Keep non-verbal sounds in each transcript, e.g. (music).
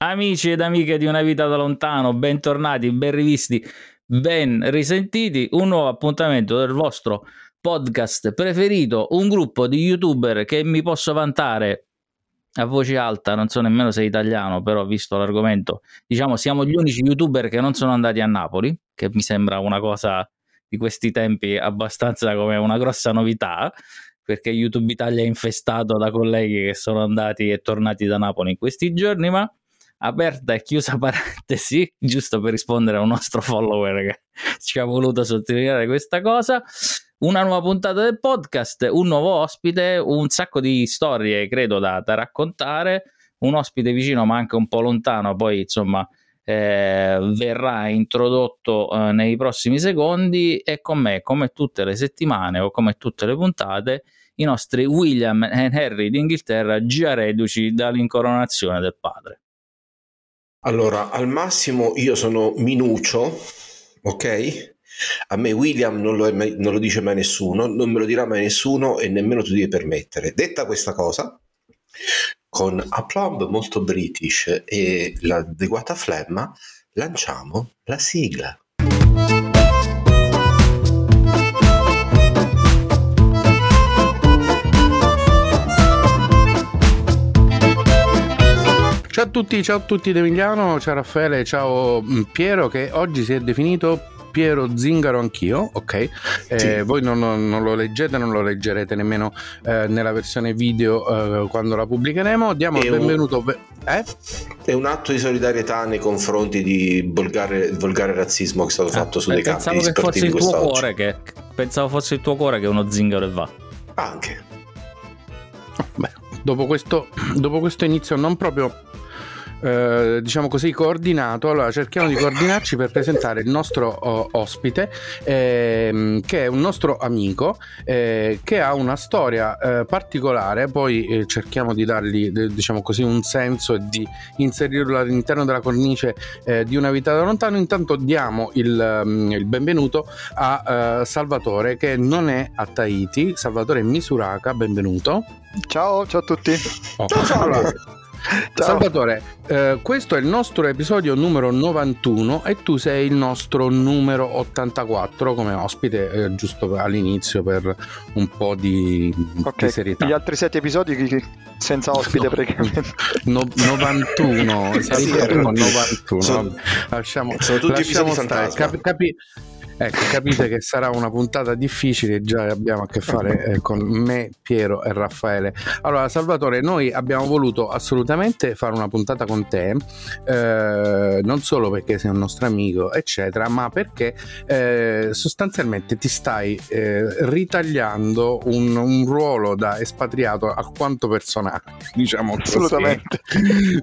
Amici ed amiche di Una vita da lontano, bentornati, ben rivisti, ben risentiti. Un nuovo appuntamento del vostro podcast preferito, un gruppo di youtuber che mi posso vantare a voce alta, non so nemmeno se è italiano, però visto l'argomento, diciamo siamo gli unici youtuber che non sono andati a Napoli, che mi sembra una cosa di questi tempi abbastanza come una grossa novità, perché YouTube Italia è infestato da colleghi che sono andati e tornati da Napoli in questi giorni, ma aperta e chiusa (laughs) parentesi, giusto per rispondere a un nostro follower che ci ha voluto sottolineare questa cosa. Una nuova puntata del podcast, un nuovo ospite, un sacco di storie, credo, da, da raccontare. Un ospite vicino, ma anche un po' lontano, poi insomma. Eh, verrà introdotto eh, nei prossimi secondi e con me, come tutte le settimane o come tutte le puntate, i nostri William e Harry d'Inghilterra già reduci dall'incoronazione del padre. Allora, al massimo io sono Minuccio, ok? A me William non lo, mai, non lo, dice mai nessuno, non me lo dirà mai nessuno e nemmeno tu devi permettere. Detta questa cosa, con aplomb molto british e l'adeguata flemma, lanciamo la sigla. Ciao a tutti, ciao a tutti Emiliano, ciao Raffaele, ciao mm, Piero che oggi si è definito Piero Zingaro anch'io, ok? Eh, sì. Voi non, non, lo leggete, non lo leggerete nemmeno eh, nella versione video eh, quando la pubblicheremo. Diamo il benvenuto. Un, eh? È un atto di solidarietà nei confronti di volgare, volgare razzismo che è stato eh, fatto su dei campi che fosse il tuo cuore che, Pensavo fosse il tuo cuore che uno zingaro e va. Anche. Beh, dopo questo, dopo questo inizio non proprio eh, diciamo così, coordinato. Allora cerchiamo di coordinarci per presentare il nostro oh, ospite, ehm, che è un nostro amico, eh, che ha una storia eh, particolare. Poi eh, cerchiamo di dargli, diciamo così, un senso e di inserirlo all'interno della cornice eh, di una vita da lontano. Intanto diamo il, um, il benvenuto a Salvatore, che non è a Tahiti. Salvatore Misuraka, benvenuto. Ciao, ciao a tutti. Oh. Ciao, ciao. Allora, Ciao. Salvatore, eh, questo è il nostro episodio numero 91 e tu sei il nostro numero 84 come ospite, eh, giusto all'inizio per un po' di, okay. di serietà. Gli altri sette episodi senza ospite no. praticamente. (laughs) No, 91, sì, 91. Sono, lasciamo, sono tutti lasciamo stare. Capi, capi, Ecco, capite che sarà una puntata difficile, già abbiamo a che fare eh, con me, Piero e Raffaele. Allora, Salvatore, noi abbiamo voluto assolutamente fare una puntata con te, eh, non solo perché sei un nostro amico, eccetera, ma perché eh, sostanzialmente ti stai eh, ritagliando un, un, ruolo da espatriato alquanto personale, (laughs) diciamo così. Assolutamente.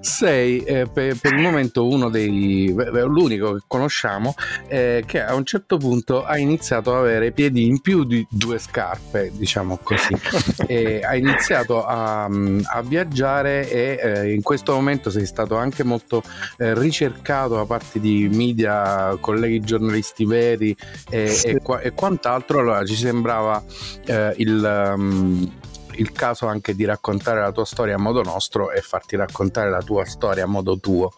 Sei eh, per, per, il momento uno dei, l'unico che conosciamo eh, che a un certo punto punto ha iniziato ad avere piedi in più di due scarpe, diciamo così, (laughs) e ha iniziato a, a viaggiare e eh, in questo momento sei stato anche molto eh, ricercato da parte di media, colleghi giornalisti veri e, sì. e, e quant'altro, allora ci sembrava eh, il... Um, il caso anche di raccontare la tua storia a modo nostro e farti raccontare la tua storia a modo tuo.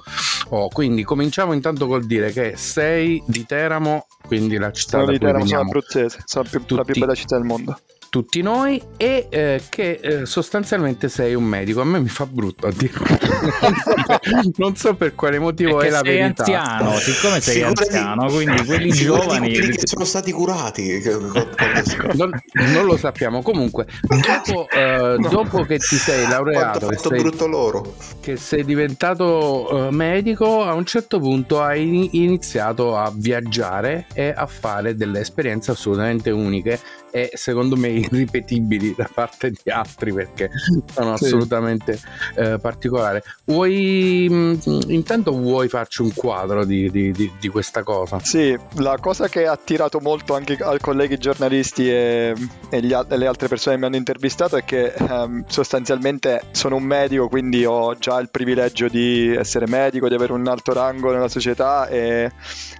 Oh, quindi cominciamo intanto col dire che sei di Teramo, quindi la città sono di Teramo, sono abruzzese, sono più, la più bella città del mondo tutti noi e eh, che eh, sostanzialmente sei un medico. A me mi fa brutto a dire. (laughs) non so per quale motivo è la sei verità. anziano, siccome sei anziano, quindi quelli giovani quelli che sono stati curati. (laughs) non, non lo sappiamo. Comunque, dopo, eh, (laughs) no. dopo che ti sei laureato, che sei, brutto loro. che sei diventato eh, medico, a un certo punto hai iniziato a viaggiare e a fare delle esperienze assolutamente uniche e secondo me irripetibili da parte di altri perché sono sì. assolutamente eh, particolari. Vuoi mh, mm, intanto vuoi farci un quadro di, di, di, di, questa cosa? Sì, la cosa che ha attirato molto anche ai colleghi giornalisti e, e, gli, le altre persone che mi hanno intervistato è che um, sostanzialmente sono un medico, quindi ho già il privilegio di essere medico, di avere un alto rango nella società e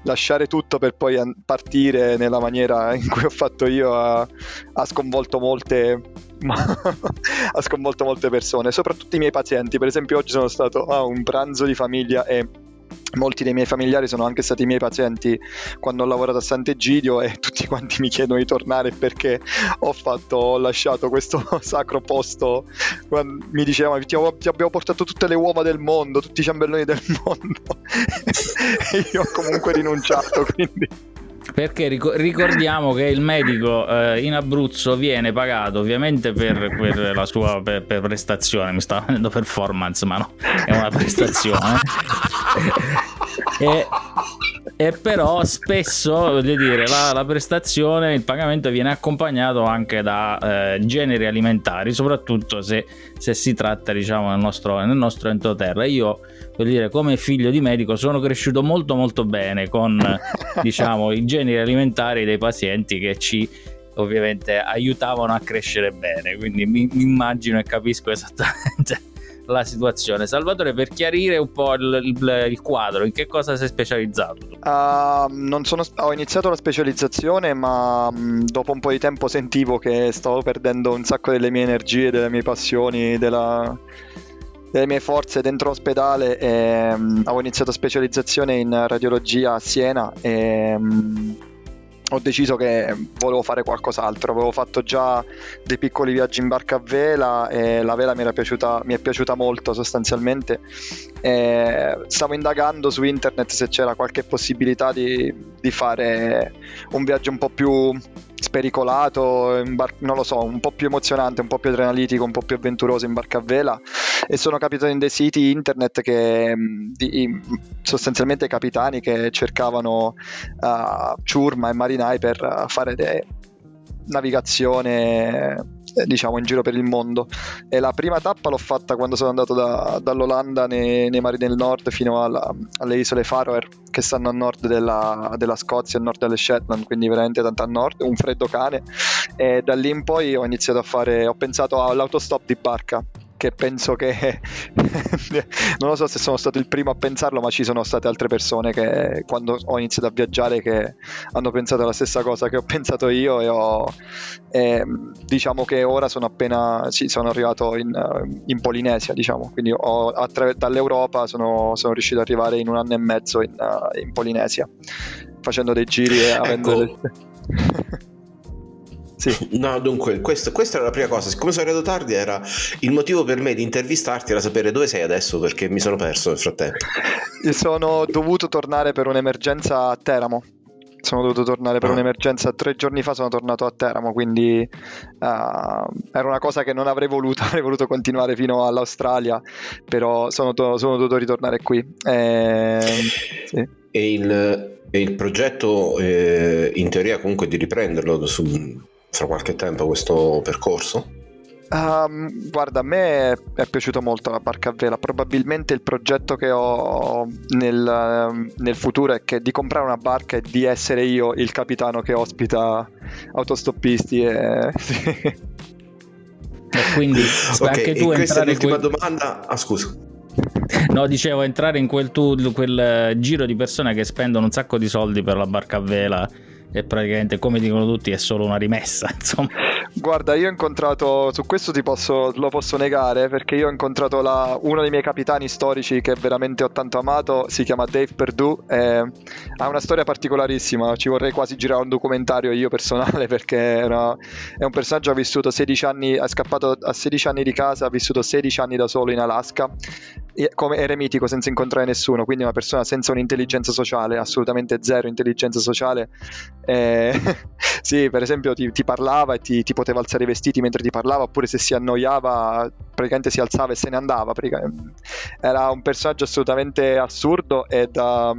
lasciare tutto per poi partire nella maniera in cui ho fatto io a ha, ha sconvolto molte (laughs) ha sconvolto molte persone, soprattutto i miei pazienti. Per esempio, oggi sono stato a un pranzo di famiglia e molti dei miei familiari sono anche stati miei pazienti quando ho lavorato a Sant'Egidio e tutti quanti mi chiedono di tornare perché ho, fatto, ho lasciato questo (laughs) sacro posto mi dicevano ti, abbiamo portato tutte le uova del mondo tutti i ciambelloni del (laughs) mondo e io ho comunque rinunciato quindi perché ricordiamo che il medico eh, in Abruzzo viene pagato ovviamente per, per la sua per, per prestazione, mi sta venendo performance, ma no, è una prestazione. (laughs) e, e, però spesso voglio dire la, la, prestazione il pagamento viene accompagnato anche da eh, generi alimentari soprattutto se, se, si tratta diciamo nel nostro, nel nostro entroterra io voglio dire come figlio di medico sono cresciuto molto molto bene con (laughs) diciamo i generi alimentari dei pazienti che ci ovviamente aiutavano a crescere bene. Quindi mi, mi immagino e capisco esattamente la situazione. Salvatore, per chiarire un po' il, il, il quadro, in che cosa sei specializzato? Uh, sono, ho iniziato la specializzazione, ma um, dopo un po' di tempo sentivo che stavo perdendo un sacco delle mie energie, delle mie passioni, della, delle mie forze dentro l'ospedale e um, avevo iniziato specializzazione in radiologia a Siena e um, ho deciso che volevo fare qualcos'altro. Avevo fatto già dei piccoli viaggi in barca a vela e la vela mi, piaciuta, mi è piaciuta molto sostanzialmente. E stavo indagando su internet se c'era qualche possibilità di, di fare un viaggio un po' più spericolato, bar- non lo so, un po' più emozionante, un po' più adrenalitico, un po' più avventuroso in barca a vela. E sono capitato in dei siti internet che di, sostanzialmente capitani che cercavano uh, ciurma e marinai per fare de- navigazione diciamo in giro per il mondo. E la prima tappa l'ho fatta quando sono andato da, dall'Olanda nei, nei, mari del nord fino alla, alle isole Faroe che stanno a nord della, della, Scozia a nord delle Shetland quindi veramente tanto a nord un freddo cane. E da lì in poi ho iniziato a fare ho pensato all'autostop di barca che penso che (laughs) non lo so se sono stato il primo a pensarlo, ma ci sono state altre persone che quando ho iniziato a viaggiare che hanno pensato la stessa cosa che ho pensato io e, ho, e diciamo che ora sono appena sì, sono arrivato in, in Polinesia, diciamo, quindi ho, attra- dall'Europa sono, sono, riuscito ad arrivare in un anno e mezzo in, in Polinesia facendo dei giri e avendo ecco. delle... Sì. No, dunque, questo, questa era la prima cosa. Siccome sono arrivato tardi, era il motivo per me di intervistarti era sapere dove sei adesso perché mi sono perso nel frattempo. Sono dovuto tornare per un'emergenza a Teramo. Sono dovuto tornare per ah. un'emergenza tre giorni fa. Sono tornato a Teramo, quindi uh, era una cosa che non avrei voluto. (laughs) Avrei voluto continuare fino all'Australia, però sono, to- sono dovuto ritornare qui. E, sì. e, il, e il, progetto, eh, in teoria, comunque, di riprenderlo su, fra qualche tempo questo percorso? Um, guarda, a me è piaciuto molto la barca a vela. Probabilmente il progetto che ho nel, nel, futuro è che di comprare una barca e di essere io il capitano che ospita autostoppisti. E... (laughs) e quindi okay, anche tu questa è l'ultima quel... domanda. Ah, scusa. No, dicevo, entrare in quel, tu, quel giro di persone che spendono un sacco di soldi per la barca a vela e praticamente come dicono tutti è solo una rimessa (laughs) insomma. Guarda io ho incontrato su questo ti posso, lo posso negare perché io ho incontrato la, uno dei miei capitani storici che veramente ho tanto amato si chiama Dave Perdue ha una storia particolarissima ci vorrei quasi girare un documentario io personale (laughs) perché era, è un personaggio che ha vissuto 16 anni è scappato a 16 anni di casa ha vissuto 16 anni da solo in Alaska come eremitico senza incontrare nessuno quindi una persona senza un'intelligenza sociale assolutamente zero intelligenza sociale eh, (laughs) sì, per esempio ti, ti parlava e ti, ti, poteva alzare i vestiti mentre ti parlava, oppure se si annoiava praticamente si alzava e se ne andava. Era un personaggio assolutamente assurdo e da,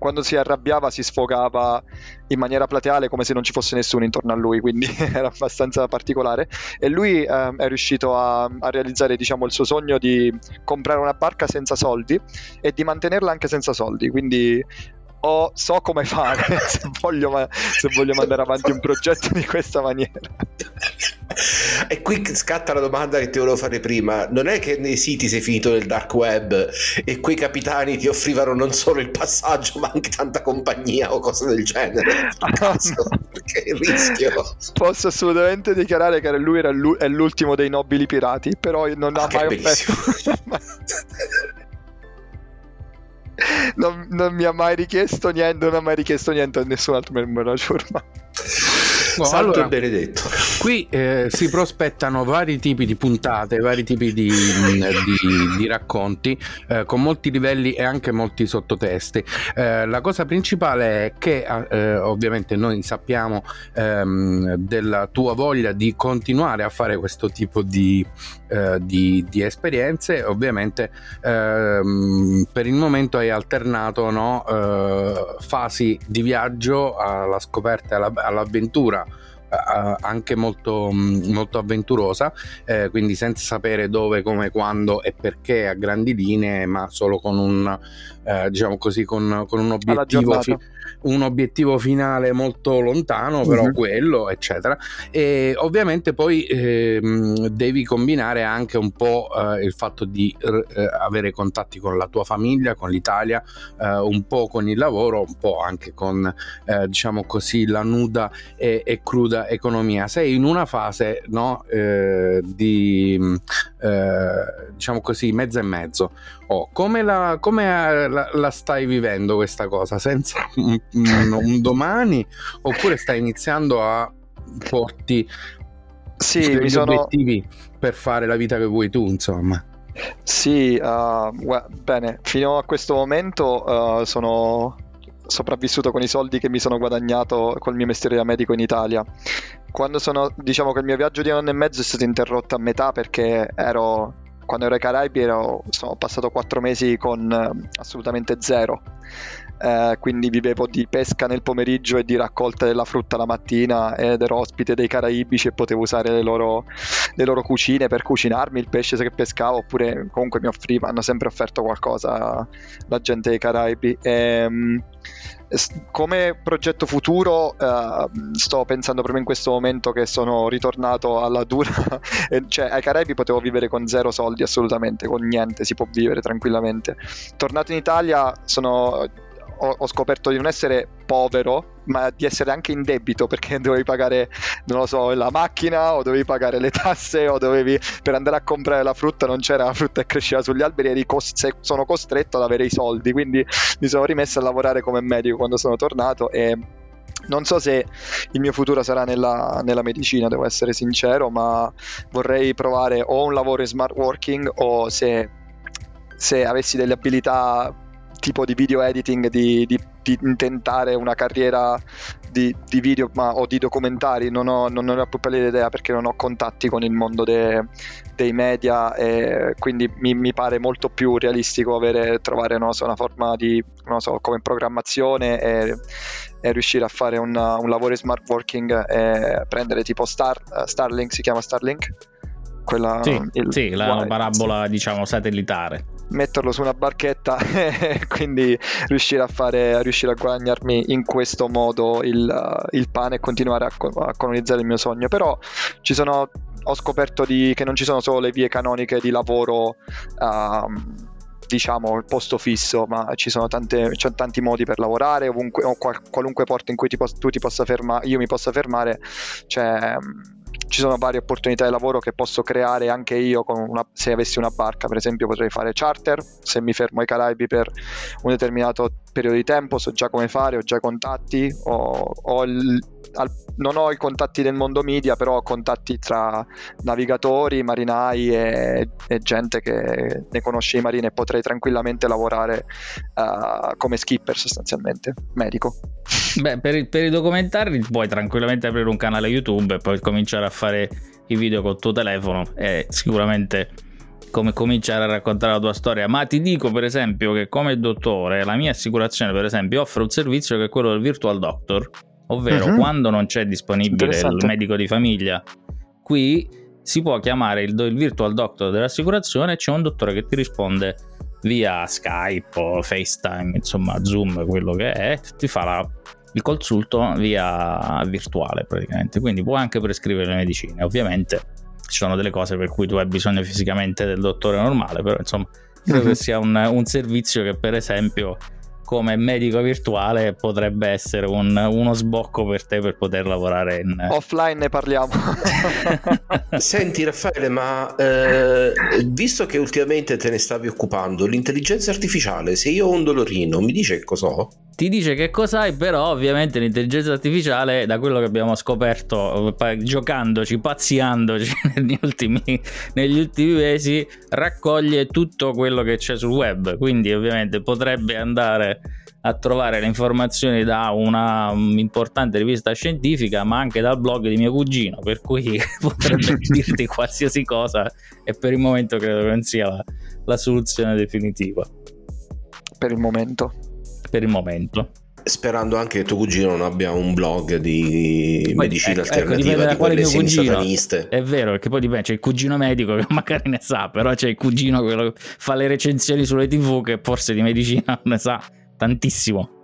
quando si arrabbiava si sfogava in maniera plateale come se non ci fosse nessuno intorno a lui, quindi (laughs) era abbastanza particolare. E lui eh, è riuscito a, a, realizzare diciamo, il suo sogno di comprare una barca senza soldi e di mantenerla anche senza soldi, quindi o so come fare (laughs) se voglio, se voglio mandare avanti un progetto di questa maniera. E qui scatta la domanda che ti volevo fare prima. Non è che nei siti sei finito nel dark web e quei capitani ti offrivano non solo il passaggio, ma anche tanta compagnia o cose del genere? A caso, perché il rischio. Posso assolutamente dichiarare che lui era l'ultimo dei nobili pirati, però non ha Ah, mai offerto. (laughs) non, non mi ha mai richiesto niente, non ha mai richiesto niente a nessun altro membro della ciurma. No, Santo allora- benedetto. Qui eh, si prospettano vari tipi di puntate, vari tipi di, di- di racconti eh, con molti livelli e anche molti sottotesti. Eh, la cosa principale è che eh, ovviamente noi sappiamo ehm, della tua voglia di continuare a fare questo tipo di, eh, di- di esperienze. Ovviamente ehm, per il momento hai alternato no, eh, fasi di viaggio alla scoperta alla- all'avventura eh, anche molto, mh, molto avventurosa, eh, quindi senza sapere dove, come, quando e perché a grandi linee, ma solo con un, eh, diciamo così, con, con un obiettivo, fi- un obiettivo finale molto lontano, però Mhm. quello, eccetera. E ovviamente poi ehm, devi combinare anche un po' eh, il fatto di eh, avere contatti con la tua famiglia, con l'Italia, eh, un po' con il lavoro, un po' anche con, eh, diciamo così, la nuda e, e cruda economia. Sei in una fase no, eh, di eh, diciamo così mezzo e mezzo. Oh, come la, come la- la stai vivendo questa cosa? Senza un, un- domani? Oppure stai iniziando a porti Sì, mi sono... obiettivi per fare la vita che vuoi tu, insomma? Sì, uh, gua- bene, fino a questo momento uh, sono sopravvissuto con i soldi che mi sono guadagnato col mio mestiere da medico in Italia. Quando sono, diciamo che il mio viaggio di un anno e mezzo è stato interrotto a metà perché ero, quando ero ai Caraibi ero, sono passato quattro mesi con eh, assolutamente zero. Eh, quindi vivevo di pesca nel pomeriggio e di raccolta della frutta la mattina ed ero ospite dei caraibici e potevo usare le loro, le loro cucine per cucinarmi il pesce che pescavo oppure comunque mi offriva, hanno sempre offerto qualcosa la gente dei Caraibi. Ehm, s- come progetto futuro eh, sto pensando proprio in questo momento che sono ritornato alla dura, (laughs) cioè ai Caraibi potevo vivere con zero soldi assolutamente, con niente si può vivere tranquillamente. Tornato in Italia sono ho, ho scoperto di non essere povero, ma di essere anche in debito perché (laughs) dovevi pagare, non lo so, la macchina o dovevi pagare le tasse o dovevi per andare a comprare la frutta non c'era la frutta che cresceva sugli alberi, eri cos- se- sono costretto ad avere i soldi, quindi mi sono rimesso a lavorare come medico quando sono tornato e non so se il mio futuro sarà nella, nella medicina, devo essere sincero, ma vorrei provare o un lavoro in smart working o se, se avessi delle abilità tipo di video editing, di, di- di intentare una carriera di, di video ma- o di documentari, non ho, non ho la più pallida idea perché non ho contatti con il mondo de- dei media e quindi mi, mi pare molto più realistico avere, trovare non so, una forma di, non so, come programmazione e, e riuscire a fare un, un lavoro in smart working e prendere tipo Star, Starlink, si chiama Starlink? Quella, Sì, il sì, la parabola diciamo satellitare. Metterlo su una barchetta (laughs) e quindi riuscire a fare a riuscire a guadagnarmi in questo modo il, uh, il pane e continuare a, a colonizzare il mio sogno. Però sono ho scoperto di- che non ci sono solo le vie canoniche di lavoro um, diciamo il posto fisso ma ci sono tante, tanti modi per lavorare ovunque o qual- qualunque porto in cui ti tu ti possa fermare io mi possa fermare c'è mm, ci sono varie opportunità di lavoro che posso creare anche io una- se avessi una barca, per esempio potrei fare charter, se mi fermo ai Caraibi per un determinato periodo di tempo, so già come fare, ho già i contatti, ho- ho il- al- non ho i contatti del mondo media, però ho contatti tra navigatori, marinai e, e gente che ne conosce i marini e potrei tranquillamente lavorare eh, come skipper sostanzialmente, medico. Beh, per, per i documentari puoi tranquillamente aprire un canale YouTube e poi cominciare a fare i video col tuo telefono e sicuramente come cominciare a raccontare la tua storia. Ma ti dico per esempio che come dottore la mia assicurazione per esempio offre un servizio che è quello del virtual doctor, ovvero Mhm. quando non c'è disponibile il medico di famiglia, qui si può chiamare il, il virtual doctor dell'assicurazione e c'è un dottore che ti risponde via Skype o FaceTime, insomma Zoom, quello che è, ti fa la il consulto via virtuale praticamente, quindi può anche prescrivere le medicine. Ovviamente ci sono delle cose per cui tu hai bisogno fisicamente del dottore normale, però insomma credo che sia un, un servizio che per esempio come medico virtuale potrebbe essere un, uno sbocco per te per poter lavorare in (laughs) offline ne parliamo (laughs) senti Raffaele ma eh, visto che ultimamente te ne stavi occupando l'intelligenza artificiale se io ho un dolorino mi dice che cos'ho? Ti dice che cos'hai, però ovviamente l'intelligenza artificiale, da quello che abbiamo scoperto giocandoci, pazziandoci (laughs) negli ultimi, negli ultimi mesi, raccoglie tutto quello che c'è sul web. Quindi ovviamente potrebbe andare a trovare le informazioni da una importante rivista scientifica, ma anche dal blog di mio cugino, per cui (laughs) potrebbe (laughs) dirti qualsiasi cosa e per il momento credo che non sia la, la soluzione definitiva. Per il momento per il momento. Sperando anche che tuo cugino non abbia un blog di medicina ecco, alternativa ecco, di quelle sataniste. È vero, perché poi dipende, c'è il cugino medico che (laughs) magari ne sa, però c'è il cugino che fa le recensioni sulle tv che forse di medicina (laughs) ne sa tantissimo.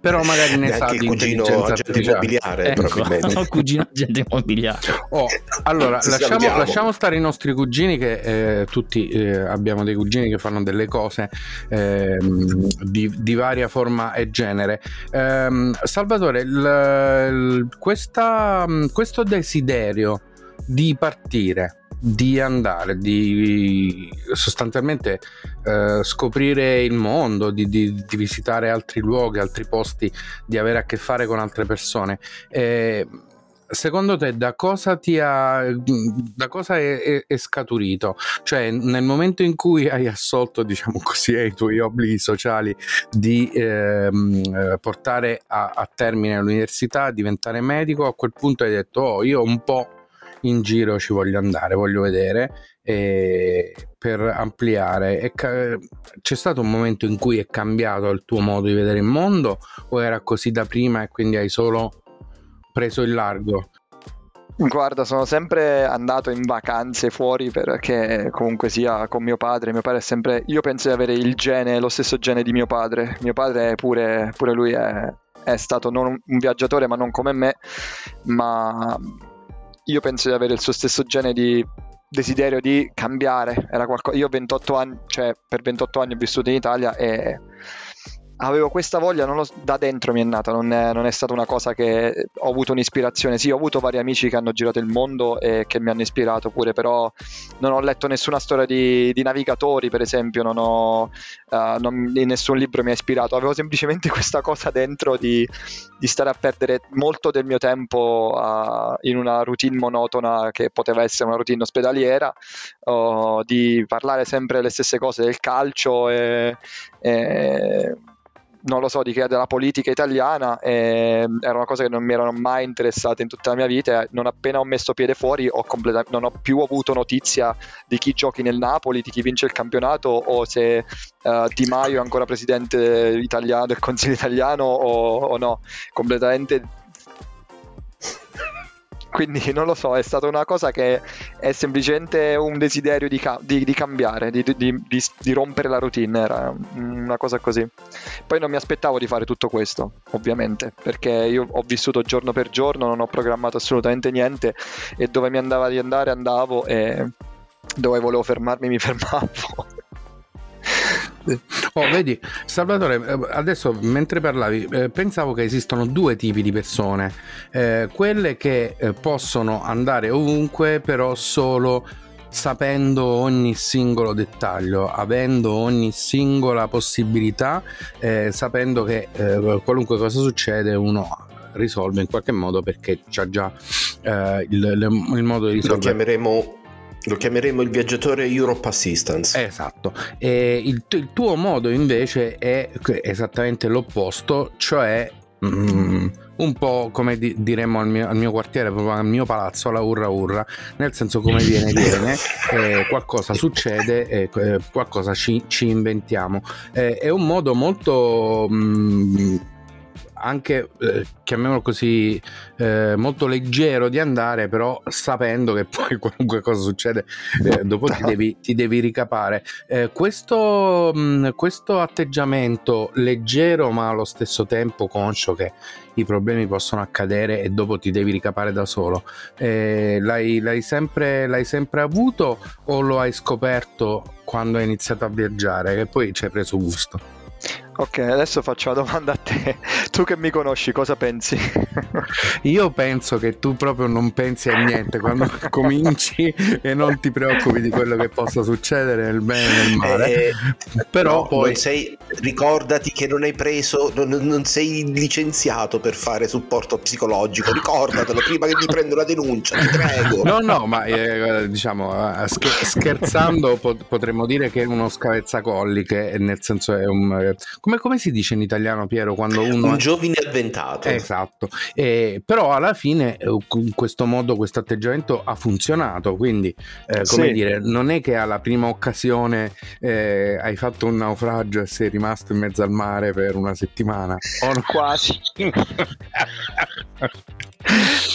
Però magari ne sa il cugino agente immobiliare, ecco, probabilmente. il cugino agente immobiliare. Oh, allora, (laughs) lasciamo, lasciamo, stare i nostri cugini che eh, tutti eh, abbiamo dei cugini che fanno delle cose eh, di, di, varia forma e genere. Ehm, Salvatore, il, il, questa, questo desiderio di partire di andare, di sostanzialmente eh, scoprire il mondo, di, di, di, visitare altri luoghi, altri posti, di avere a che fare con altre persone. Eh, secondo te da cosa ti ha da cosa è, è, è, scaturito cioè nel momento in cui hai assolto diciamo così ai tuoi obblighi sociali di ehm, eh, portare a, a termine l'università diventare medico a quel punto hai detto oh io un po' in giro ci voglio andare, voglio vedere e per ampliare. Ca- c'è stato un momento in cui è cambiato il tuo modo di vedere il mondo o era così da prima e quindi hai solo preso il largo? Guarda, sono sempre andato in vacanze fuori perché comunque sia con mio padre. Mio padre è sempre. Io penso di avere il gene, lo stesso gene di mio padre. Mio padre pure, pure lui è, è stato non un viaggiatore, ma non come me, ma io penso di avere il suo stesso genere di desiderio di cambiare. Era qualcosa... Io 28 anni, cioè per 28 anni ho vissuto in Italia e avevo questa voglia, lo, da dentro mi è nata, non è, non è, stata una cosa che ho avuto un'ispirazione. Sì, ho avuto vari amici che hanno girato il mondo e che mi hanno ispirato pure, però non ho letto nessuna storia di, di navigatori, per esempio, non ho, uh, non, nessun libro mi ha ispirato. Avevo semplicemente (laughs) questa cosa dentro di, di stare a perdere molto del mio tempo uh, in una routine monotona che poteva essere una routine ospedaliera, uh, di parlare sempre le stesse cose del calcio e, e non lo so, di che della politica italiana, eh, era una cosa che non mi erano mai interessate in tutta la mia vita. Non appena ho messo piede fuori, ho complet- non ho più avuto notizia di chi giochi nel Napoli, di chi vince il campionato o se uh, Di Maio è ancora presidente italiano, del Consiglio italiano o, o no. Completamente quindi non lo so, è stata una cosa che è semplicemente un desiderio di, ca- di, di cambiare, di, di, rompere la routine, era una cosa così. Poi non mi aspettavo di fare tutto questo, ovviamente, perché io ho vissuto giorno per giorno, non ho programmato assolutamente niente e dove mi andava di andare andavo e dove volevo fermarmi mi (laughs) fermavo. Oh, vedi, Salvatore, eh, adesso mentre parlavi, eh, pensavo che esistono due tipi di persone, eh, quelle che eh, possono andare ovunque, però solo sapendo ogni singolo dettaglio, avendo ogni singola possibilità, sapendo che qualunque cosa succede uno risolve in qualche modo perché c'ha già il, il, modo di risolvere. Lo chiameremo lo chiameremo il viaggiatore Europe Assistance. Esatto. E il, il tuo modo invece è esattamente l'opposto, cioè mm, un po' come di, diremmo al mio, al mio, quartiere, proprio al mio palazzo, alla urra urra, nel senso come viene viene, (laughs) eh, qualcosa succede, eh, qualcosa ci, ci inventiamo. Eh, è un modo molto... Mm, anche, eh, chiamiamolo così, eh, molto leggero di andare, però sapendo che poi (laughs) qualunque cosa succede, eh, dopo ti devi, ti devi ricapare. Eh, questo, mh, mm, questo atteggiamento leggero ma allo stesso tempo conscio che i problemi possono accadere e dopo ti devi ricapare da solo. Eh, l'hai, l'hai, sempre, l'hai sempre avuto o lo hai scoperto quando hai iniziato a viaggiare che poi ci hai preso gusto? Ok, adesso faccio la domanda a te. (laughs) Tu che mi conosci, cosa pensi? (laughs) Io penso che tu proprio non pensi a niente quando (laughs) cominci e non ti preoccupi di quello che possa succedere nel bene e nel male. Eh, Però no, poi sei, ricordati che non hai preso, non, non, sei licenziato per fare supporto psicologico. Ricordatelo prima che ti prendo la denuncia, ti prego. No, no, ma eh, diciamo eh, scherzando potremmo dire che è uno scavezzacolli, che nel senso è un come, come, si dice in italiano, Piero? Quando uno un giovine avventato. Esatto. Eh, però alla fine, eh, in questo modo, questo atteggiamento ha funzionato. Quindi, eh, come sì. dire, non è che alla prima occasione eh, hai fatto un naufragio e sei rimasto in mezzo al mare per una settimana. O? Quasi. (laughs)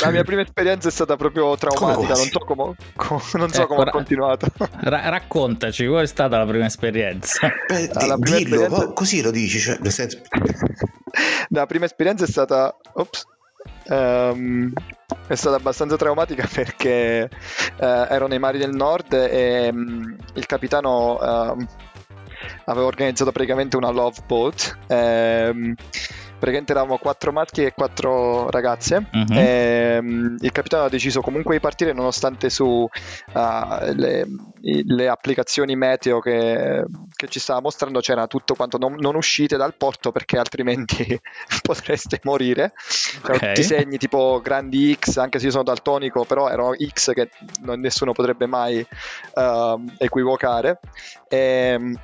La mia prima esperienza è stata proprio traumatica, non so come, com, non so ecco, come ho continuato. Ra- raccontaci, qual è stata la prima esperienza? Beh, la prima dillo, esperienza... così lo dici, cioè, nel senso... (laughs) la prima esperienza è stata... Ops. Um, è stata abbastanza traumatica (laughs) perché uh, ero nei mari del nord e um, il capitano uh, aveva organizzato praticamente una love boat. Um, praticamente eravamo quattro maschi e quattro ragazze. Uh-huh. E, um, il capitano ha deciso comunque di partire nonostante su uh, le, le, applicazioni meteo che, che, ci stava mostrando c'era tutto quanto non, non uscite dal porto perché altrimenti (laughs) potreste morire. C'erano okay. tutti segni tipo grandi X, anche se io sono daltonico, però erano X che non, nessuno potrebbe mai uh, equivocare. E,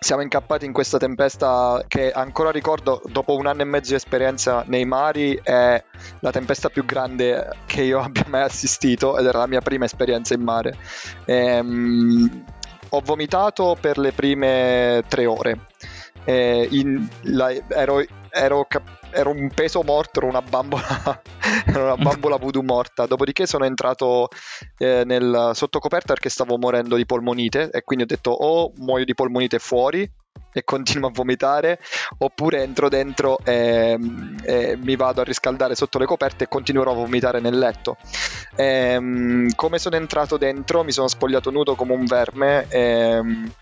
siamo incappati in questa tempesta che ancora ricordo dopo un anno e mezzo di esperienza nei mari è la tempesta più grande che io abbia mai assistito ed era la mia prima esperienza in mare. Ehm, ho vomitato per le prime tre ore. Eh, in, la, ero, ero cap- ero un peso morto, ero una bambola, (laughs) ero una bambola voodoo morta. Dopodiché sono entrato eh, nel sottocoperta perché stavo morendo di polmonite e quindi ho detto o muoio di polmonite fuori e continuo a vomitare oppure entro dentro e, e, mi vado a riscaldare sotto le coperte e continuerò a vomitare nel letto. E, ehm, come sono entrato dentro mi sono spogliato nudo come un verme. E, ehm,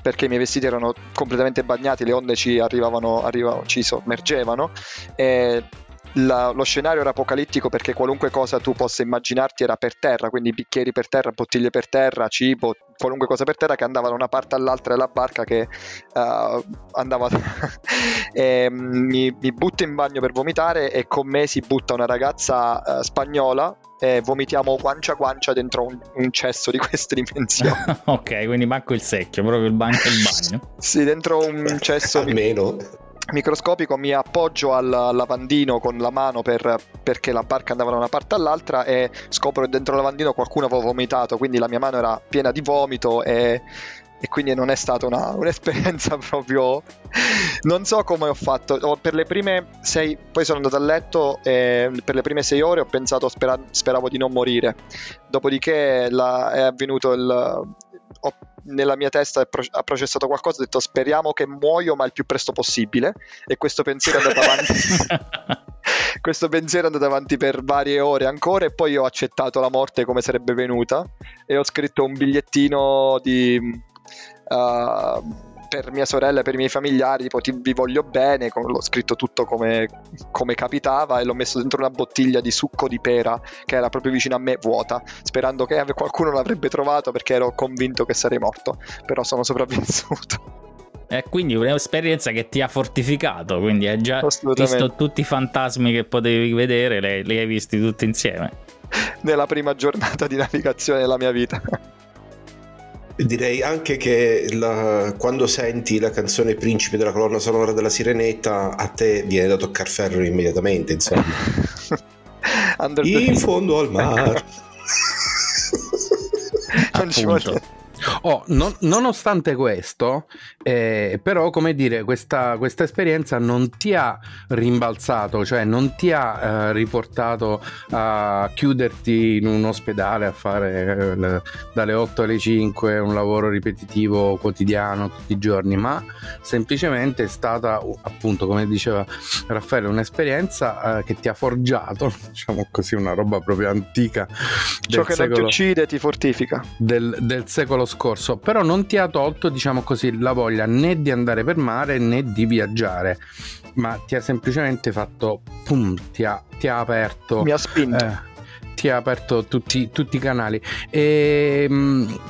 perché i miei vestiti erano completamente bagnati, le onde ci arrivavano, arrivavano ci sommergevano. La, lo scenario era apocalittico perché qualunque cosa tu possa immaginarti era per terra, quindi bicchieri per terra, bottiglie per terra, cibo, qualunque cosa per terra che andava da una parte all'altra della barca che uh, andava (laughs) e, mi, mi, butto in bagno per vomitare e con me si butta una ragazza uh, spagnola e vomitiamo guancia a guancia dentro un, un cesso di (laughs) queste dimensioni. (laughs) ok, quindi manco il secchio, proprio il banco e il bagno. sì, dentro un cesso... Almeno microscopico mi appoggio al lavandino con la mano per, perché la barca andava da una parte all'altra e scopro che dentro il lavandino qualcuno aveva vomitato quindi la mia mano era piena di vomito e, e quindi non è stata una, (laughs) un'esperienza proprio non so come ho fatto. Per le prime sei poi sono andato a letto e per le prime sei ore ho pensato spera, speravo di non morire. Dopodiché la, è avvenuto il ho nella mia testa ha processato qualcosa, ho detto speriamo che muoio ma il più presto possibile e questo pensiero è andato avanti. (laughs) questo pensiero è andato avanti per varie ore ancora e poi ho accettato la morte come sarebbe venuta e ho scritto un bigliettino di... Uh, per mia sorella e per i miei familiari, tipo ti, vi voglio bene, l'ho scritto tutto come, come, capitava e l'ho messo dentro una bottiglia di succo di pera che era proprio vicino a me, vuota, sperando che qualcuno l'avrebbe trovato perché ero convinto che sarei morto, però sono sopravvissuto. E quindi un'esperienza che ti ha fortificato, quindi hai già visto tutti i fantasmi che potevi vedere, li, li hai visti tutti insieme. Nella prima giornata di navigazione della mia vita. Direi anche che la, quando senti la canzone Principe della colonna sonora della Sirenetta, a te viene da toccare ferro immediatamente, insomma. (laughs) In fondo al mare. (laughs) non ci vuole... Oh, non, nonostante questo, eh, però, come dire, questa, questa, esperienza non ti ha rimbalzato, cioè non ti ha eh, riportato a chiuderti in un ospedale a fare eh, dalle 8 alle 5 un lavoro ripetitivo quotidiano tutti i giorni, ma semplicemente è stata, appunto, come diceva Raffaele, un'esperienza eh, che ti ha forgiato, (laughs) diciamo così, una roba proprio antica. Ciò che secolo, non ti uccide ti fortifica. Del, del secolo scorso, però non ti ha tolto, diciamo così, la voglia né di andare per mare né di viaggiare, ma ti ha semplicemente fatto, pum, ti ha, ti ha aperto. Mi ha spinto. Eh, ti ha aperto tutti, tutti i canali. E, ehm,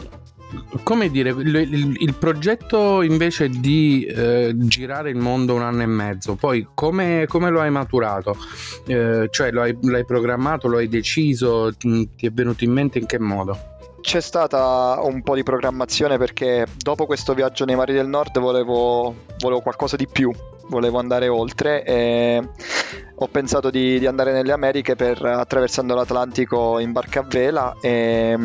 come dire, il, il, il, progetto invece di eh, girare il mondo un anno e mezzo, poi come, come lo hai maturato? Eh, cioè lo hai, l'hai programmato, lo hai deciso, ti è venuto in mente in che modo? C'è stata un po' di programmazione perché dopo questo viaggio nei mari del nord volevo, volevo qualcosa di più, volevo andare oltre e ho pensato di, di andare nelle Americhe per, attraversando l'Atlantico in barca a vela e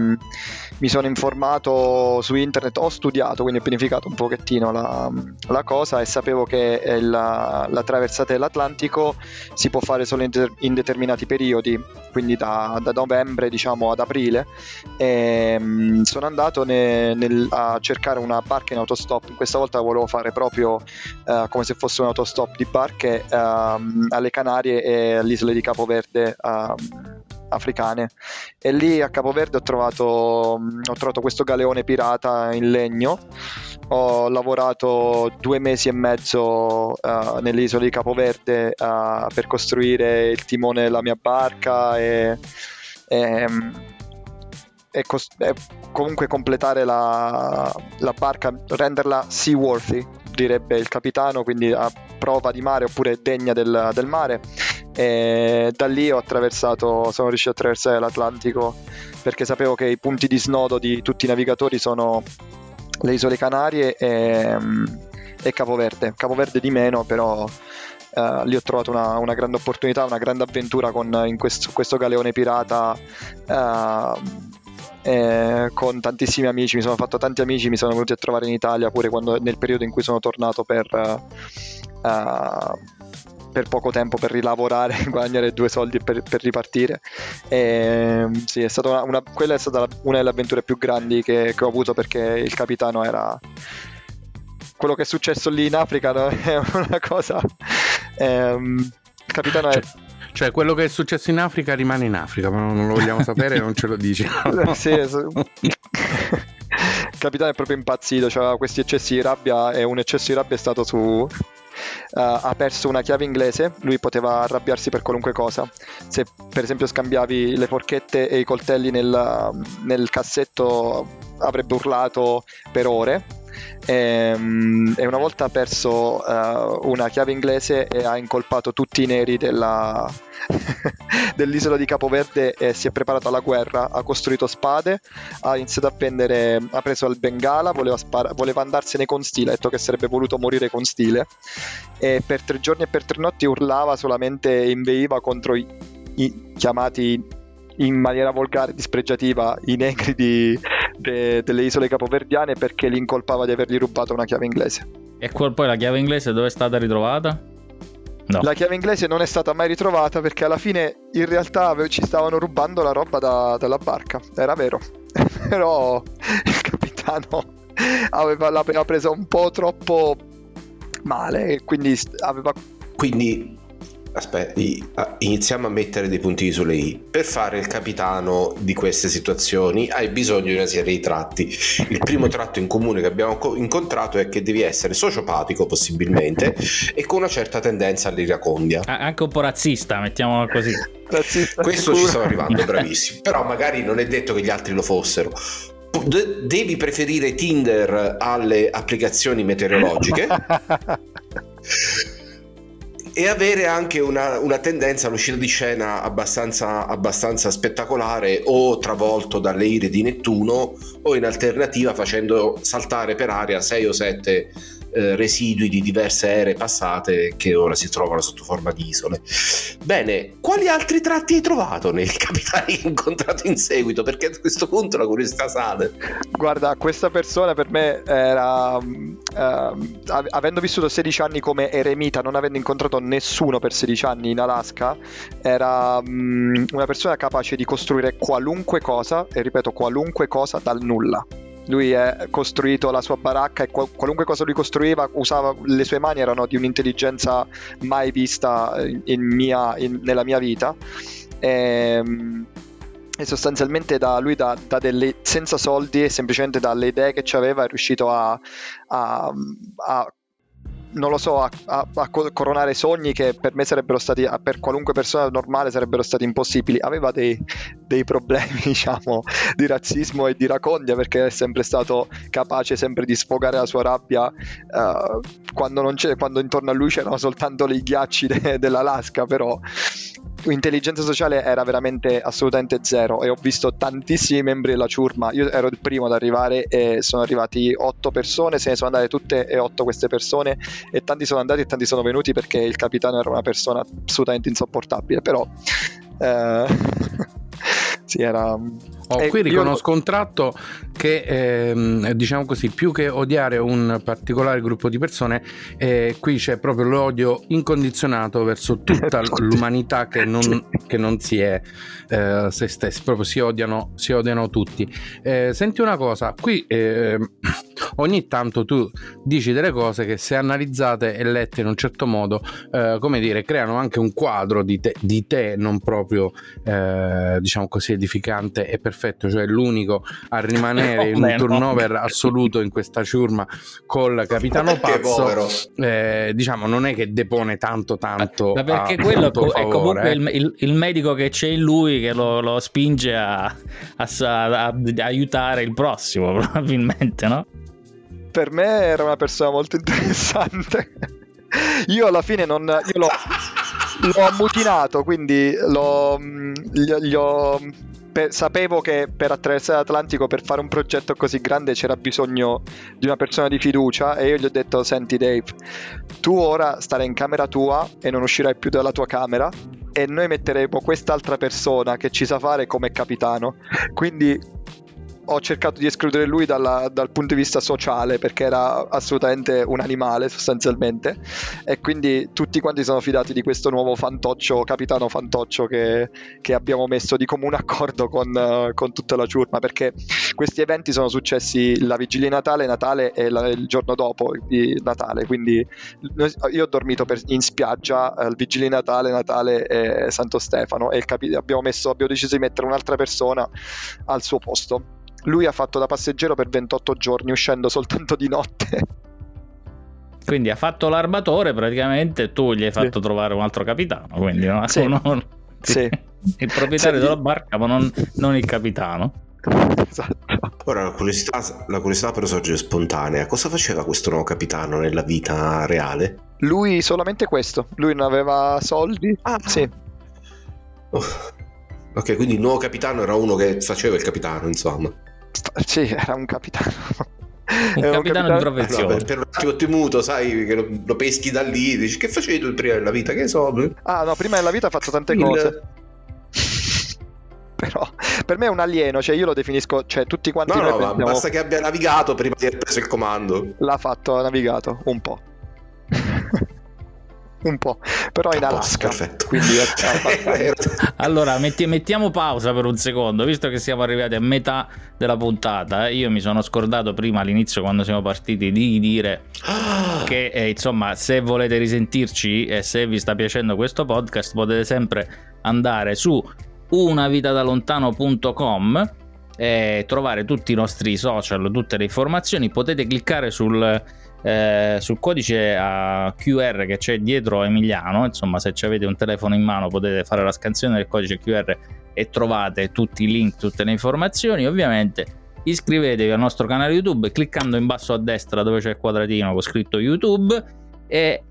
mi sono informato su internet, ho studiato, quindi ho pianificato un pochettino la, la cosa e sapevo che la, la, traversata dell'Atlantico si può fare solo in, in determinati periodi, quindi da, da, novembre diciamo ad aprile. E, mh, sono andato ne, nel, a cercare una barca in autostop, questa volta volevo fare proprio uh, come se fosse un autostop di barche uh, alle Canarie e all'isola di Capoverde. Uh, africane. E lì a Capoverde ho trovato, mm, ho trovato questo galeone pirata in legno. Ho lavorato due mesi e mezzo uh, nelle isole di Capoverde uh, per costruire il timone della mia barca e, e, e, cost- e comunque completare la, la, barca, renderla seaworthy, direbbe il capitano, quindi a prova di mare oppure degna del, del mare e da lì ho attraversato, sono riuscito a attraversare l'Atlantico perché sapevo che i punti di snodo di tutti i navigatori sono le isole Canarie e, e Capoverde. Capoverde di meno, però Uh, lì ho trovato una, una, grande opportunità, una grande avventura con questo, questo galeone pirata uh, eh, con tantissimi amici, mi sono fatto tanti amici, mi sono venuti a trovare in Italia pure quando, nel periodo in cui sono tornato per, uh, per poco tempo per rilavorare, (laughs) guadagnare due soldi per, per ripartire. E, ehm, sì, è stata una, una, quella è stata una delle avventure più grandi che, che ho avuto perché il capitano era quello che è successo lì in Africa no? (laughs) è una cosa. Ehm, il capitano cioè, è. Cioè, quello che è successo in Africa rimane in Africa, ma non lo vogliamo sapere, non ce lo dici. (laughs) sì, il capitano è proprio impazzito, aveva questi eccessi di rabbia e un eccesso di rabbia è stato su, Uh, ha perso una chiave inglese, lui poteva arrabbiarsi per qualunque cosa. Se per esempio scambiavi le forchette e i coltelli nel, nel cassetto avrebbe urlato per ore e, ehm, e una volta ha perso uh, una chiave inglese e ha incolpato tutti i neri della, (laughs) dell'isola di Capoverde e si è preparato alla guerra, ha costruito spade, ha iniziato a prendere, ha preso il bengala, voleva, spara, voleva andarsene con stile, ha detto che sarebbe voluto morire con stile e per tre giorni e per tre notti urlava solamente, inveiva contro i, i chiamati in maniera volgare e dispregiativa i negri di, de, delle isole capoverdiane perché li incolpava di avergli rubato una chiave inglese. E poi la chiave inglese dove è stata ritrovata? No. La chiave inglese non è stata mai ritrovata perché alla fine in realtà ci stavano rubando la roba da, dalla barca, era vero. (laughs) Però il capitano aveva, l'aveva presa un po' troppo male e quindi aveva... Quindi aspetti, iniziamo a mettere dei puntini sulle i. Per fare il capitano di queste situazioni hai bisogno di una serie di tratti. Il primo tratto in comune che abbiamo incontrato è che devi essere sociopatico possibilmente e con una certa tendenza all'iracondia. Anche un po' razzista, mettiamolo così. Razzista Questo ci sto arrivando, bravissimo. Però magari non è detto che gli altri lo fossero. devi preferire Tinder alle applicazioni meteorologiche. (laughs) e avere anche una, una, tendenza all'uscita di scena abbastanza, abbastanza, spettacolare o travolto dalle ire di Nettuno o in alternativa facendo saltare per aria 6 o 7 eh, residui di diverse ere passate che ora si trovano sotto forma di isole. Bene, quali altri tratti hai trovato nei (laughs) capitani che hai incontrato in seguito? Perché a questo punto la curiosità sale. Guarda, questa persona per me era, uh, avendo vissuto 16 anni come eremita, non avendo incontrato nessuno per 16 anni in Alaska, era um, una persona capace di costruire qualunque cosa, e ripeto qualunque cosa dal nulla. Lui ha costruito la sua baracca e qualunque cosa lui costruiva, usava le sue mani erano di un'intelligenza mai vista in mia, in, nella mia vita. E, ehm, e sostanzialmente da lui da, da delle, senza soldi e semplicemente dalle idee che aveva è riuscito a, a, a non lo so, a, a, a, coronare sogni che per me sarebbero stati, per qualunque persona normale sarebbero stati impossibili. Aveva dei, dei problemi, (laughs) diciamo, di razzismo e di racondia perché è sempre stato capace sempre di sfogare la sua rabbia uh, quando, quando, intorno a lui c'erano soltanto i ghiacci de, dell'Alaska, però intelligenza sociale era veramente assolutamente zero e ho visto tantissimi membri della ciurma. Io ero il primo ad arrivare e sono arrivati otto persone, se ne sono andate tutte e otto queste persone e tanti sono andati e tanti sono venuti perché il capitano era una persona assolutamente insopportabile, però eh, (laughs) sì, era Oh, qui riconosco io... un tratto che, ehm, diciamo così, più che odiare un particolare gruppo di persone, eh, qui c'è proprio l'odio incondizionato verso tutta l'umanità che (laughs) non, che non si è eh, se stessi, proprio si odiano, si odiano tutti. Eh, senti una cosa, qui ehm, (clears throat) ogni tanto tu dici delle cose che se analizzate e lette in un certo modo, eh, come dire, creano anche un quadro di te, di te non proprio, eh, diciamo così, edificante e perfetto perfetto, cioè l'unico a rimanere in un turnover assoluto in questa ciurma col capitano Pazzo, eh, diciamo non è che depone tanto tanto. Ma perché quello co- è comunque il, il, il, medico che c'è in lui che lo, lo spinge a, a, a, a aiutare il prossimo, (laughs) probabilmente, no? Per me era una persona molto interessante. Io alla fine non. Io l'ho, l'ho ammutinato, quindi l'ho, gli, gli ho per, sapevo che per attraversare l'Atlantico, per fare un progetto così grande, c'era bisogno di una persona di fiducia e io gli ho detto, senti Dave, tu ora starai in camera tua e non uscirai più dalla tua camera e noi metteremo quest'altra persona che ci sa fare come capitano. Quindi ho cercato di escludere lui dalla, dal punto di vista sociale perché era assolutamente un animale sostanzialmente. E quindi tutti quanti sono fidati di questo nuovo fantoccio, capitano fantoccio che, che abbiamo messo di comune accordo con, uh, con, tutta la ciurma perché questi eventi sono successi la vigilia di Natale, Natale e la, il giorno dopo di Natale. Quindi io ho dormito per, in spiaggia al uh, vigilia di Natale, Natale e Santo Stefano e capi- abbiamo, messo, abbiamo deciso di mettere un'altra persona al suo posto lui ha fatto da passeggero per 28 giorni, uscendo soltanto di notte. (laughs) Quindi ha fatto l'armatore praticamente, tu gli hai fatto sì. trovare un altro capitano, quindi no? sì. (laughs) Uno, sì. il proprietario della barca, ma non, non il capitano. Esatto. Ora la curiosità, la curiosità però sorge spontanea. Cosa faceva questo nuovo capitano nella vita reale? Lui solamente questo. Lui non aveva soldi. Ah, sì. Oh. Ok, quindi il nuovo capitano era uno che faceva il capitano, insomma. (laughs) Sì, era un capitano. Un capitano, capitano, di professione. No, per, un attimo temuto, sai, che lo, lo, peschi da lì, dici che facevi tu prima della vita, che so. Ah, no, prima della vita ha fatto tante il... cose. (laughs) Però per me è un alieno, cioè io lo definisco, cioè tutti quanti no, no, pensiamo... basta che abbia navigato prima di aver preso il comando. L'ha fatto, ha navigato un po' un po', però in Alaska. Perfetto. Quindi (laughs) (laughs) allora metti, mettiamo pausa per un secondo, visto che siamo arrivati a metà della puntata. Io mi sono scordato prima all'inizio, quando siamo partiti, di dire ah. che eh, insomma, se volete risentirci e se vi sta piacendo questo podcast, potete sempre andare su unavitadalontano.com e trovare tutti i nostri social, tutte le informazioni. Potete cliccare sul eh, sul codice a QR che c'è dietro Emiliano, insomma se avete un telefono in mano potete fare la scansione del codice QR e trovate tutti i link, tutte le informazioni. Ovviamente iscrivetevi al nostro canale YouTube cliccando in basso a destra dove c'è il quadratino con scritto YouTube e